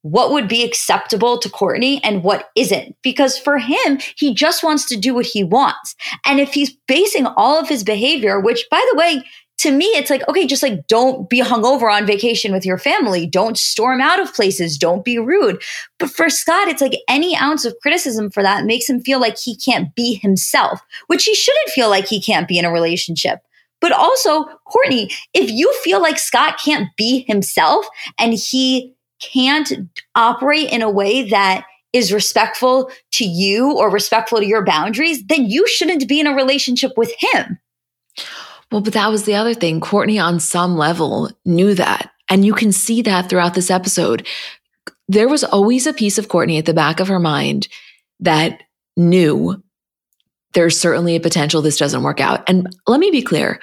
what would be acceptable to Kourtney and what isn't. Because for him, he just wants to do what he wants. And if he's basing all of his behavior, which by the way, to me, it's like, okay, just like don't be hungover on vacation with your family. Don't storm out of places. Don't be rude. But for Scott, it's like any ounce of criticism for that makes him feel like he can't be himself, which he shouldn't feel like he can't be in a relationship. But also, Kourtney, if you feel like Scott can't be himself and he can't operate in a way that is respectful to you or respectful to your boundaries, then you shouldn't be in a relationship with him. Well, but that was the other thing. Kourtney, on some level, knew that. And you can see that throughout this episode. There was always a piece of Kourtney at the back of her mind that knew there's certainly a potential this doesn't work out. And let me be clear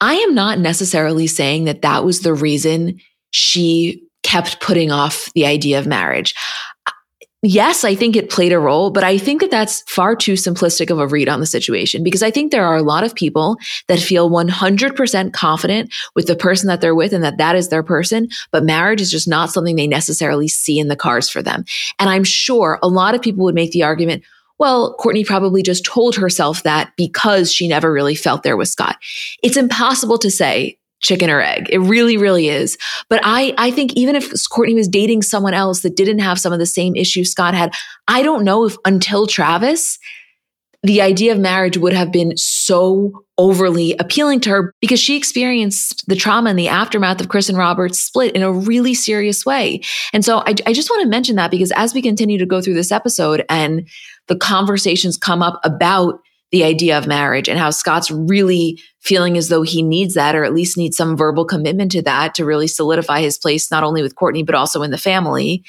I am not necessarily saying that that was the reason she kept putting off the idea of marriage. yes, I think it played a role, but I think that that's far too simplistic of a read on the situation because I think there are a lot of people that feel 100% confident with the person that they're with and that that is their person, but marriage is just not something they necessarily see in the cards for them. And I'm sure a lot of people would make the argument, well, Kourtney probably just told herself that because she never really felt there with Scott. It's impossible to say chicken or egg. It really, really is. But I, I think even if Kourtney was dating someone else that didn't have some of the same issues Scott had, I don't know if until Travis, the idea of marriage would have been so overly appealing to her because she experienced the trauma and the aftermath of Kris and Robert's split in a really serious way. And so I, I just want to mention that because as we continue to go through this episode and the conversations come up about the idea of marriage and how Scott's really feeling as though he needs that or at least needs some verbal commitment to that to really solidify his place not only with Kourtney, but also in the family.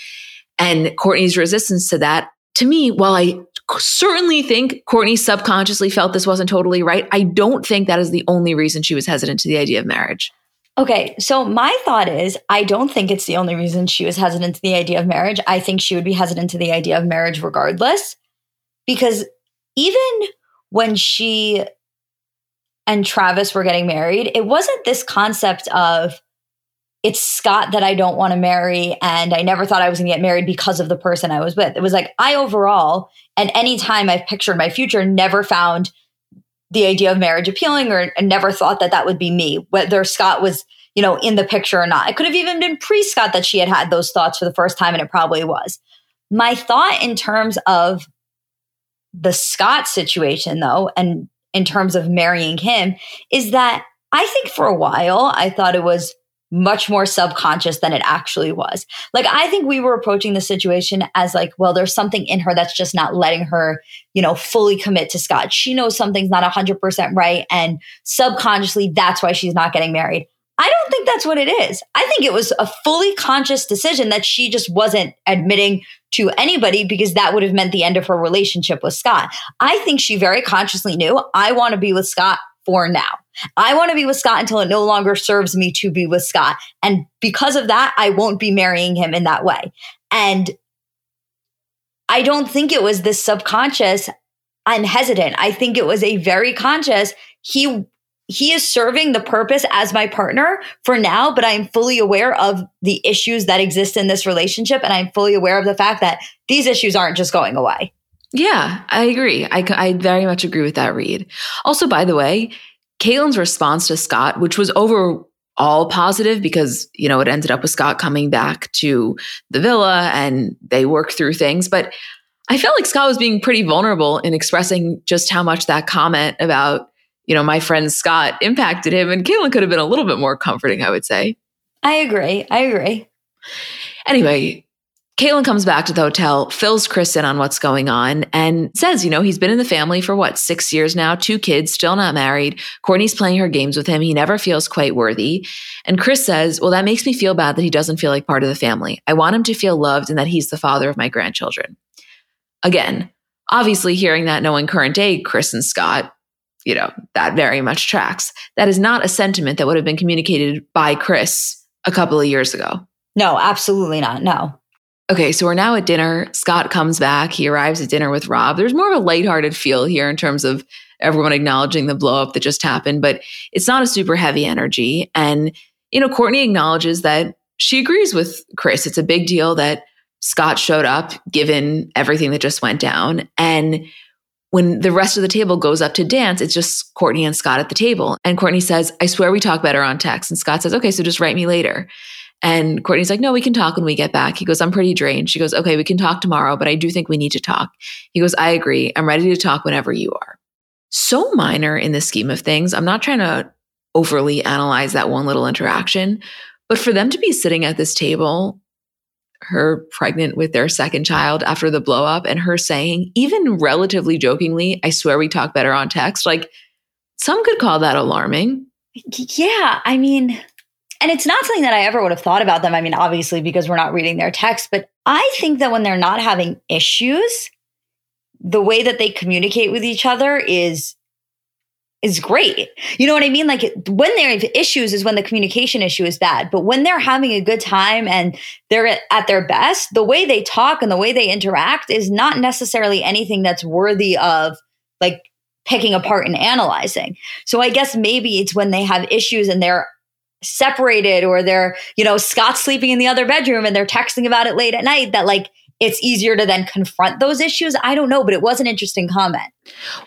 And Kourtney's resistance to that. To me, while I certainly think Kourtney subconsciously felt this wasn't totally right, I don't think that is the only reason she was hesitant to the idea of marriage. Okay, so my thought is I don't think it's the only reason she was hesitant to the idea of marriage. I think she would be hesitant to the idea of marriage regardless because even when she and Travis were getting married, it wasn't this concept of it's Scott that I don't want to marry and I never thought I was going to get married because of the person I was with. It was like I overall and anytime I've pictured my future never found the idea of marriage appealing or never thought that that would be me whether Scott was, you know, in the picture or not. It could have even been pre-Scott that she had had those thoughts for the first time and it probably was. My thought in terms of the Scott situation, though, and in terms of marrying him, is that I think for a while I thought it was much more subconscious than it actually was. Like I think we were approaching the situation as like, well, there's something in her that's just not letting her, you know, fully commit to Scott. She knows something's not 100% right and subconsciously that's why she's not getting married. I don't think that's what it is. I think it was a fully conscious decision that she just wasn't admitting to anybody because that would have meant the end of her relationship with Scott. I think she very consciously knew I want to be with Scott for now. I want to be with Scott until it no longer serves me to be with Scott. And because of that, I won't be marrying him in that way. And I don't think it was this subconscious, I'm hesitant. I think it was a very conscious, he he is serving the purpose as my partner for now, but I'm fully aware of the issues that exist in this relationship. And I'm fully aware of the fact that these issues aren't just going away. Yeah, I agree. I, I very much agree with that read. Also, by the way, Caitlyn's response to Scott, which was overall positive because, you know, it ended up with Scott coming back to the villa and they worked through things. But I felt like Scott was being pretty vulnerable in expressing just how much that comment about you know, my friend Scott impacted him. And Caitlyn could have been a little bit more comforting, I would say. I agree. I agree. Anyway, Caitlyn comes back to the hotel, fills Kris in on what's going on, and says, you know, he's been in the family for what, six years now, two kids, still not married. Kourtney's playing her games with him. He never feels quite worthy. And Kris says, well, that makes me feel bad that he doesn't feel like part of the family. I want him to feel loved and that he's the father of my grandchildren. Again, obviously, hearing that knowing current day Kris and Scott, you know, that very much tracks. That is not a sentiment that would have been communicated by Kris a couple of years ago. No, absolutely not. No. Okay, so we're now at dinner. Scott comes back. He arrives at dinner with Rob. There's more of a lighthearted feel here in terms of everyone acknowledging the blowup that just happened, but it's not a super heavy energy. And, you know, Kourtney acknowledges that she agrees with Kris. It's a big deal that Scott showed up given everything that just went down. And when the rest of the table goes up to dance, it's just Kourtney and Scott at the table. And Kourtney says, I swear we talk better on text. And Scott says, okay, so just write me later. And Kourtney's like, no, we can talk when we get back. He goes, I'm pretty drained. She goes, okay, we can talk tomorrow, but I do think we need to talk. He goes, I agree. I'm ready to talk whenever you are. So minor in the scheme of things. I'm not trying to overly analyze that one little interaction, but for them to be sitting at this table her pregnant with their second child after the blow up and her saying, even relatively jokingly, I swear we talk better on text. Like some could call that alarming. Yeah. I mean, and it's not something that I ever would have thought about them. I mean, obviously, because we're not reading their text, but I think that when they're not having issues, the way that they communicate with each other is is great. You know what I mean? Like when they have issues is when the communication issue is bad. But when they're having a good time and they're at their best, the way they talk and the way they interact is not necessarily anything that's worthy of like picking apart and analyzing. So I guess maybe it's when they have issues and they're separated or they're, you know, Scott's sleeping in the other bedroom and they're texting about it late at night that like it's easier to then confront those issues. I don't know, but it was an interesting comment.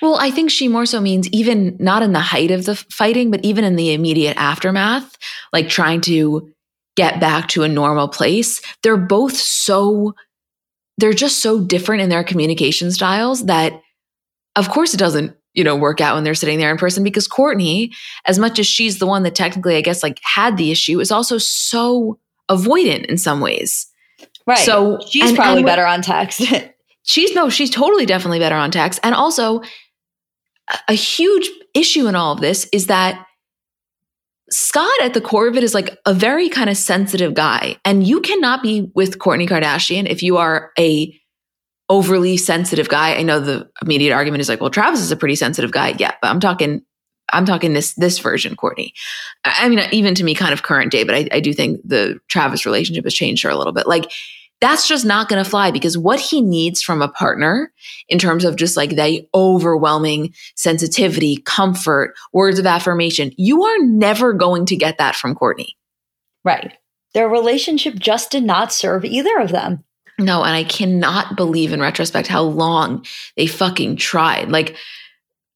Well, I think she more so means even not in the height of the fighting, but even in the immediate aftermath, like trying to get back to a normal place. They're both so, they're just so different in their communication styles that, of course, it doesn't you know, work out when they're sitting there in person because Kourtney, as much as she's the one that technically, I guess, like had the issue, is also so avoidant in some ways. Right. So she's and, probably and better on text. she's no, she's totally definitely better on text. And also, a, a huge issue in all of this is that Scott at the core of it is like a very kind of sensitive guy. And you cannot be with Kourtney Kardashian if you are a overly sensitive guy. I know the immediate argument is like, well, Travis is a pretty sensitive guy. Yeah, but I'm talking, I'm talking this this version, Kourtney. I mean, even to me, kind of current day, but I, I do think the Travis relationship has changed her a little bit. Like, that's just not going to fly because what he needs from a partner in terms of just like the overwhelming sensitivity, comfort, words of affirmation, you are never going to get that from Kourtney. Right. Their relationship just did not serve either of them. No, and I cannot believe in retrospect how long they fucking tried. Like,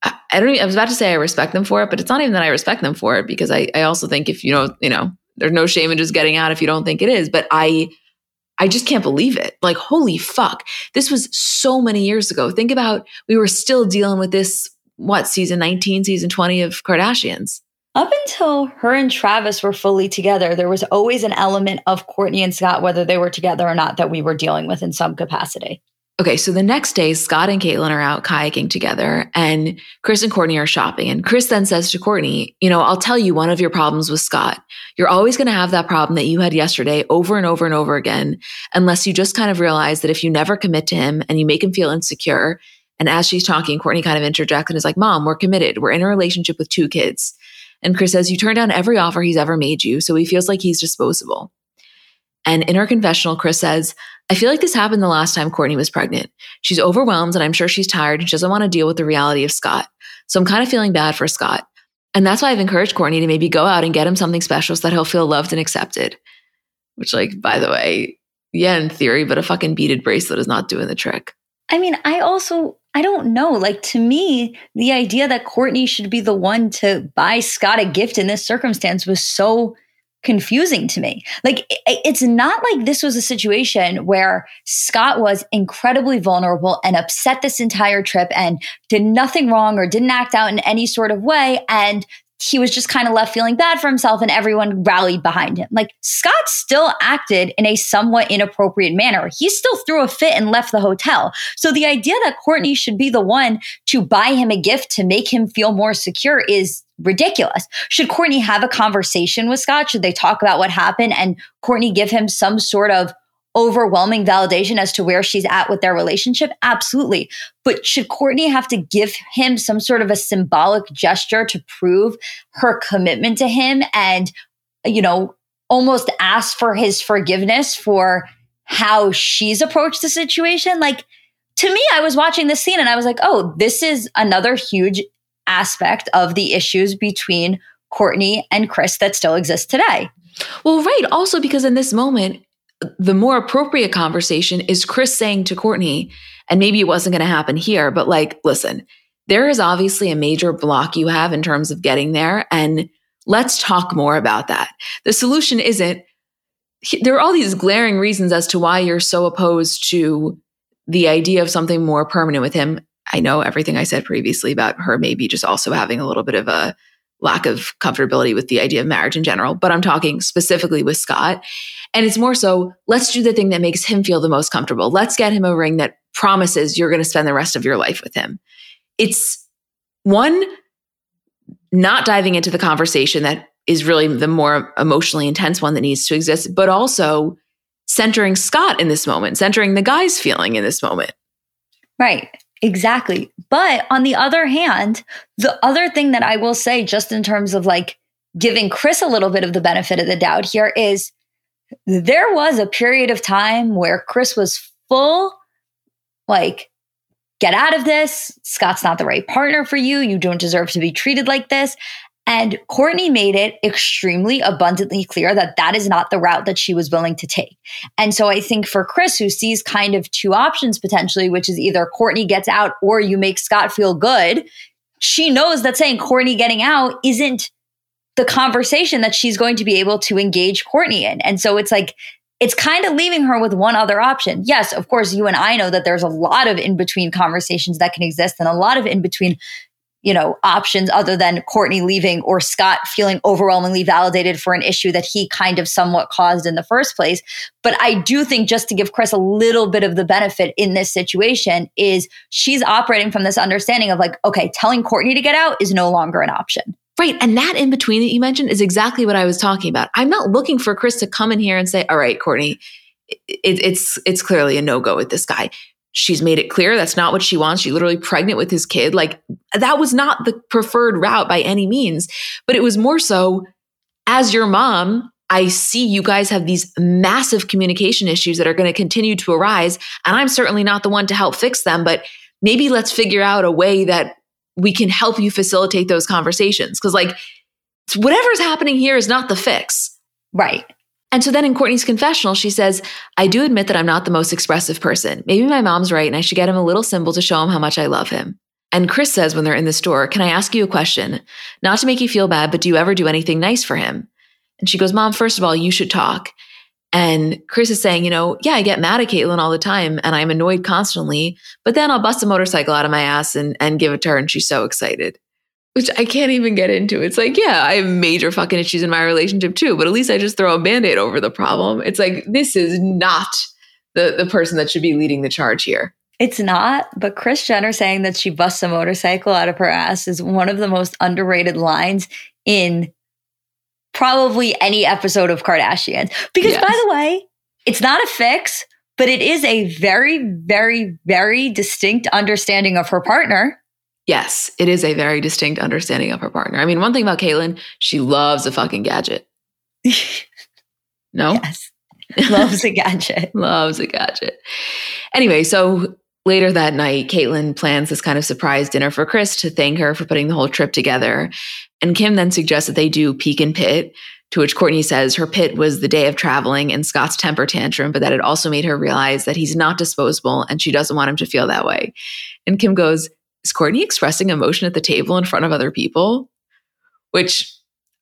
I, don't. Even, I was about to say I respect them for it, but it's not even that I respect them for it because I, I also think if you know, you know, there's no shame in just getting out if you don't think it is. But I, I just can't believe it. Like, holy fuck, this was so many years ago. Think about we were still dealing with this. What season 19, season 20 of Kardashians? Up until her and Travis were fully together, there was always an element of Kourtney and Scott, whether they were together or not, that we were dealing with in some capacity. Okay, so the next day, Scott and Caitlyn are out kayaking together, and Kris and Kourtney are shopping. And Kris then says to Kourtney, You know, I'll tell you one of your problems with Scott. You're always going to have that problem that you had yesterday over and over and over again, unless you just kind of realize that if you never commit to him and you make him feel insecure. And as she's talking, Kourtney kind of interjects and is like, Mom, we're committed. We're in a relationship with two kids. And Kris says, You turn down every offer he's ever made you, so he feels like he's disposable. And in her confessional, Kris says, I feel like this happened the last time Kourtney was pregnant. She's overwhelmed and I'm sure she's tired and she doesn't want to deal with the reality of Scott. So I'm kind of feeling bad for Scott. And that's why I've encouraged Kourtney to maybe go out and get him something special so that he'll feel loved and accepted. Which, like, by the way, yeah, in theory, but a fucking beaded bracelet is not doing the trick. I mean, I also I don't know. Like to me, the idea that Kourtney should be the one to buy Scott a gift in this circumstance was so confusing to me. Like it's not like this was a situation where Scott was incredibly vulnerable and upset this entire trip and did nothing wrong or didn't act out in any sort of way and he was just kind of left feeling bad for himself and everyone rallied behind him. Like Scott still acted in a somewhat inappropriate manner. He still threw a fit and left the hotel. So the idea that Kourtney should be the one to buy him a gift to make him feel more secure is ridiculous. Should Kourtney have a conversation with Scott? Should they talk about what happened and Kourtney give him some sort of overwhelming validation as to where she's at with their relationship? Absolutely. But should Kourtney have to give him some sort of a symbolic gesture to prove her commitment to him and, you know, almost ask for his forgiveness for how she's approached the situation? Like, to me, I was watching this scene and I was like, oh, this is another huge aspect of the issues between Kourtney and Kris that still exist today. Well, right. Also, because in this moment, the more appropriate conversation is Kris saying to Kourtney, and maybe it wasn't going to happen here, but like, listen, there is obviously a major block you have in terms of getting there. And let's talk more about that. The solution isn't, there are all these glaring reasons as to why you're so opposed to the idea of something more permanent with him. I know everything I said previously about her maybe just also having a little bit of a lack of comfortability with the idea of marriage in general, but I'm talking specifically with Scott. And it's more so, let's do the thing that makes him feel the most comfortable. Let's get him a ring that promises you're going to spend the rest of your life with him. It's one, not diving into the conversation that is really the more emotionally intense one that needs to exist, but also centering Scott in this moment, centering the guy's feeling in this moment. Right. Exactly. But on the other hand, the other thing that I will say, just in terms of like giving Kris a little bit of the benefit of the doubt here, is there was a period of time where Kris was full, like, get out of this. Scott's not the right partner for you. You don't deserve to be treated like this. And Kourtney made it extremely abundantly clear that that is not the route that she was willing to take. And so I think for Kris, who sees kind of two options potentially, which is either Kourtney gets out or you make Scott feel good, she knows that saying Kourtney getting out isn't the conversation that she's going to be able to engage Kourtney in. And so it's like, it's kind of leaving her with one other option. Yes, of course, you and I know that there's a lot of in between conversations that can exist and a lot of in between you know, options other than Kourtney leaving or Scott feeling overwhelmingly validated for an issue that he kind of somewhat caused in the first place. But I do think just to give Kris a little bit of the benefit in this situation is she's operating from this understanding of like, okay, telling Kourtney to get out is no longer an option. Right. And that in between that you mentioned is exactly what I was talking about. I'm not looking for Kris to come in here and say, all right, Kourtney, it, it's it's clearly a no-go with this guy she's made it clear that's not what she wants. She's literally pregnant with his kid. Like that was not the preferred route by any means, but it was more so as your mom, I see you guys have these massive communication issues that are going to continue to arise. And I'm certainly not the one to help fix them, but maybe let's figure out a way that we can help you facilitate those conversations. Cause like whatever's happening here is not the fix. Right. And so then in Kourtney's confessional, she says, I do admit that I'm not the most expressive person. Maybe my mom's right and I should get him a little symbol to show him how much I love him. And Kris says when they're in the store, Can I ask you a question? Not to make you feel bad, but do you ever do anything nice for him? And she goes, Mom, first of all, you should talk. And Kris is saying, you know, yeah, I get mad at Caitlyn all the time and I'm annoyed constantly, but then I'll bust a motorcycle out of my ass and, and give it to her and she's so excited which I can't even get into. It's like, yeah, I have major fucking issues in my relationship too, but at least I just throw a band-aid over the problem. It's like this is not the the person that should be leading the charge here. It's not, but Kris Jenner saying that she busts a motorcycle out of her ass is one of the most underrated lines in probably any episode of Kardashians. Because yes. by the way, it's not a fix, but it is a very, very, very distinct understanding of her partner Yes, it is a very distinct understanding of her partner. I mean, one thing about Caitlyn, she loves a fucking gadget. No? Yes. Loves a gadget. loves a gadget. Anyway, so later that night, Caitlyn plans this kind of surprise dinner for Kris to thank her for putting the whole trip together. And Kim then suggests that they do peak and pit, to which Kourtney says her pit was the day of traveling and Scott's temper tantrum, but that it also made her realize that he's not disposable and she doesn't want him to feel that way. And Kim goes, is Kourtney expressing emotion at the table in front of other people? Which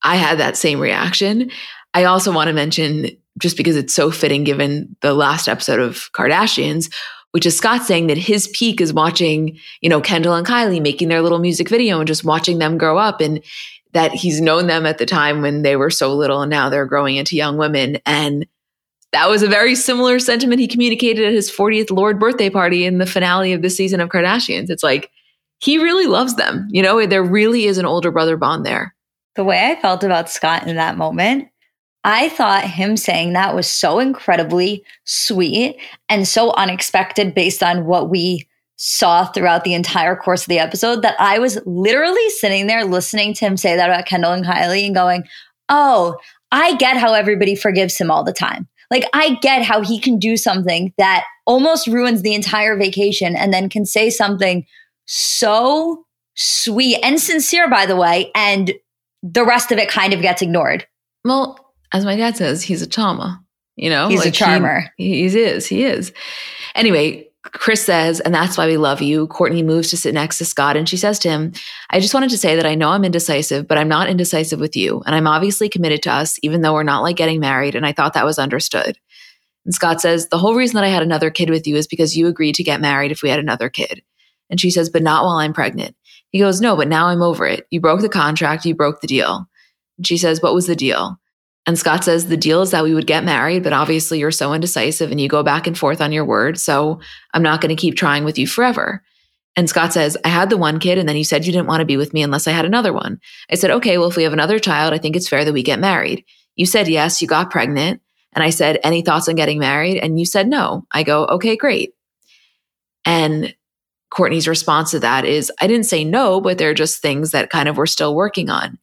I had that same reaction. I also want to mention, just because it's so fitting given the last episode of Kardashians, which is Scott saying that his peak is watching, you know, Kendall and Kylie making their little music video and just watching them grow up and that he's known them at the time when they were so little and now they're growing into young women. And that was a very similar sentiment he communicated at his 40th Lord birthday party in the finale of this season of Kardashians. It's like, he really loves them. You know, there really is an older brother bond there. The way I felt about Scott in that moment, I thought him saying that was so incredibly sweet and so unexpected based on what we saw throughout the entire course of the episode that I was literally sitting there listening to him say that about Kendall and Kylie and going, Oh, I get how everybody forgives him all the time. Like, I get how he can do something that almost ruins the entire vacation and then can say something so sweet and sincere, by the way, and the rest of it kind of gets ignored. Well, as my dad says, he's a charmer. You know, he's like a charmer. He, he is. He is. Anyway, Kris says, and that's why we love you. Kourtney moves to sit next to Scott and she says to him, I just wanted to say that I know I'm indecisive, but I'm not indecisive with you. And I'm obviously committed to us, even though we're not like getting married. And I thought that was understood. And Scott says, The whole reason that I had another kid with you is because you agreed to get married if we had another kid. And she says, but not while I'm pregnant. He goes, no, but now I'm over it. You broke the contract. You broke the deal. And she says, what was the deal? And Scott says, the deal is that we would get married, but obviously you're so indecisive and you go back and forth on your word. So I'm not going to keep trying with you forever. And Scott says, I had the one kid, and then you said you didn't want to be with me unless I had another one. I said, okay, well, if we have another child, I think it's fair that we get married. You said yes, you got pregnant. And I said, any thoughts on getting married? And you said no. I go, okay, great. And Courtney's response to that is, I didn't say no, but there are just things that kind of we're still working on.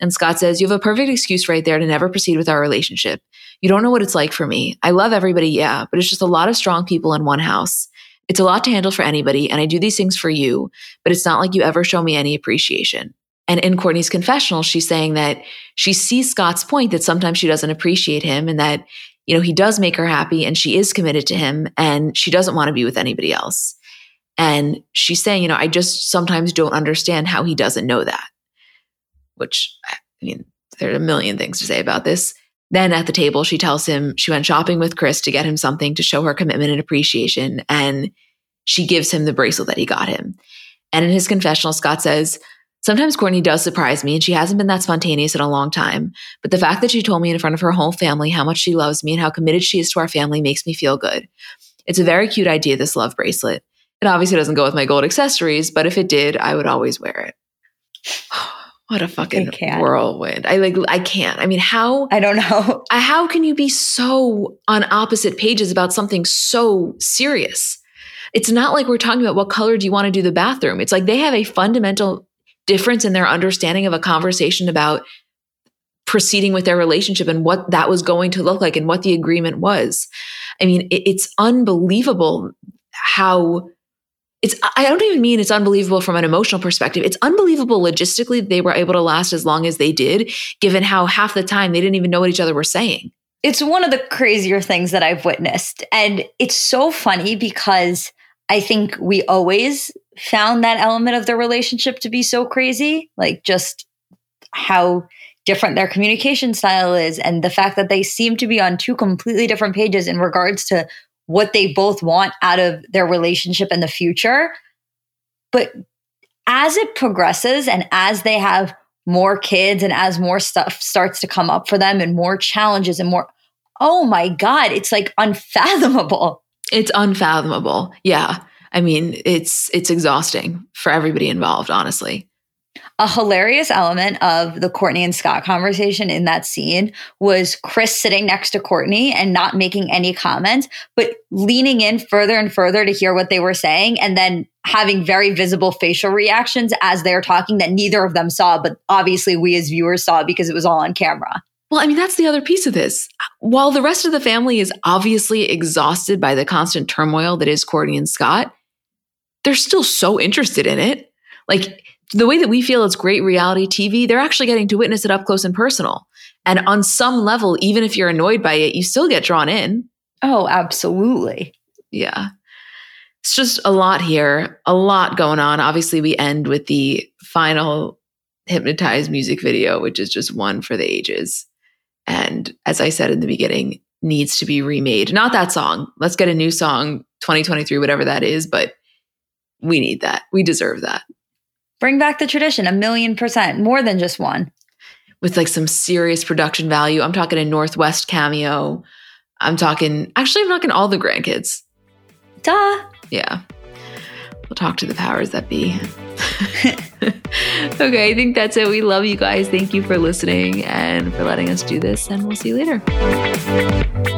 And Scott says, You have a perfect excuse right there to never proceed with our relationship. You don't know what it's like for me. I love everybody, yeah, but it's just a lot of strong people in one house. It's a lot to handle for anybody, and I do these things for you, but it's not like you ever show me any appreciation. And in Kourtney's confessional, she's saying that she sees Scott's point that sometimes she doesn't appreciate him and that, you know, he does make her happy and she is committed to him and she doesn't want to be with anybody else. And she's saying, you know, I just sometimes don't understand how he doesn't know that, which I mean, there are a million things to say about this. Then at the table, she tells him she went shopping with Kris to get him something to show her commitment and appreciation. And she gives him the bracelet that he got him. And in his confessional, Scott says, Sometimes Kourtney does surprise me, and she hasn't been that spontaneous in a long time. But the fact that she told me in front of her whole family how much she loves me and how committed she is to our family makes me feel good. It's a very cute idea, this love bracelet. It obviously doesn't go with my gold accessories, but if it did, I would always wear it. what a fucking whirlwind. I like I can't. I mean, how I don't know. How can you be so on opposite pages about something so serious? It's not like we're talking about what color do you want to do the bathroom. It's like they have a fundamental difference in their understanding of a conversation about proceeding with their relationship and what that was going to look like and what the agreement was. I mean, it, it's unbelievable how it's I don't even mean it's unbelievable from an emotional perspective. It's unbelievable logistically they were able to last as long as they did, given how half the time they didn't even know what each other were saying. It's one of the crazier things that I've witnessed. And it's so funny because I think we always found that element of their relationship to be so crazy, like just how different their communication style is and the fact that they seem to be on two completely different pages in regards to what they both want out of their relationship in the future. But as it progresses and as they have more kids and as more stuff starts to come up for them and more challenges and more, oh my God, it's like unfathomable. It's unfathomable. Yeah. I mean, it's it's exhausting for everybody involved, honestly. A hilarious element of the Kourtney and Scott conversation in that scene was Kris sitting next to Kourtney and not making any comments, but leaning in further and further to hear what they were saying and then having very visible facial reactions as they're talking that neither of them saw, but obviously we as viewers saw because it was all on camera. Well, I mean, that's the other piece of this. While the rest of the family is obviously exhausted by the constant turmoil that is Kourtney and Scott, they're still so interested in it. Like the way that we feel it's great reality TV, they're actually getting to witness it up close and personal. And on some level, even if you're annoyed by it, you still get drawn in. Oh, absolutely. Yeah. It's just a lot here, a lot going on. Obviously, we end with the final hypnotized music video, which is just one for the ages. And as I said in the beginning, needs to be remade. Not that song. Let's get a new song, 2023, whatever that is, but we need that. We deserve that. Bring back the tradition a million percent, more than just one. With like some serious production value. I'm talking a North West cameo. I'm talking, actually, I'm talking all the grandkids. Duh. Yeah. We'll talk to the powers that be. okay, I think that's it. We love you guys. Thank you for listening and for letting us do this, and we'll see you later.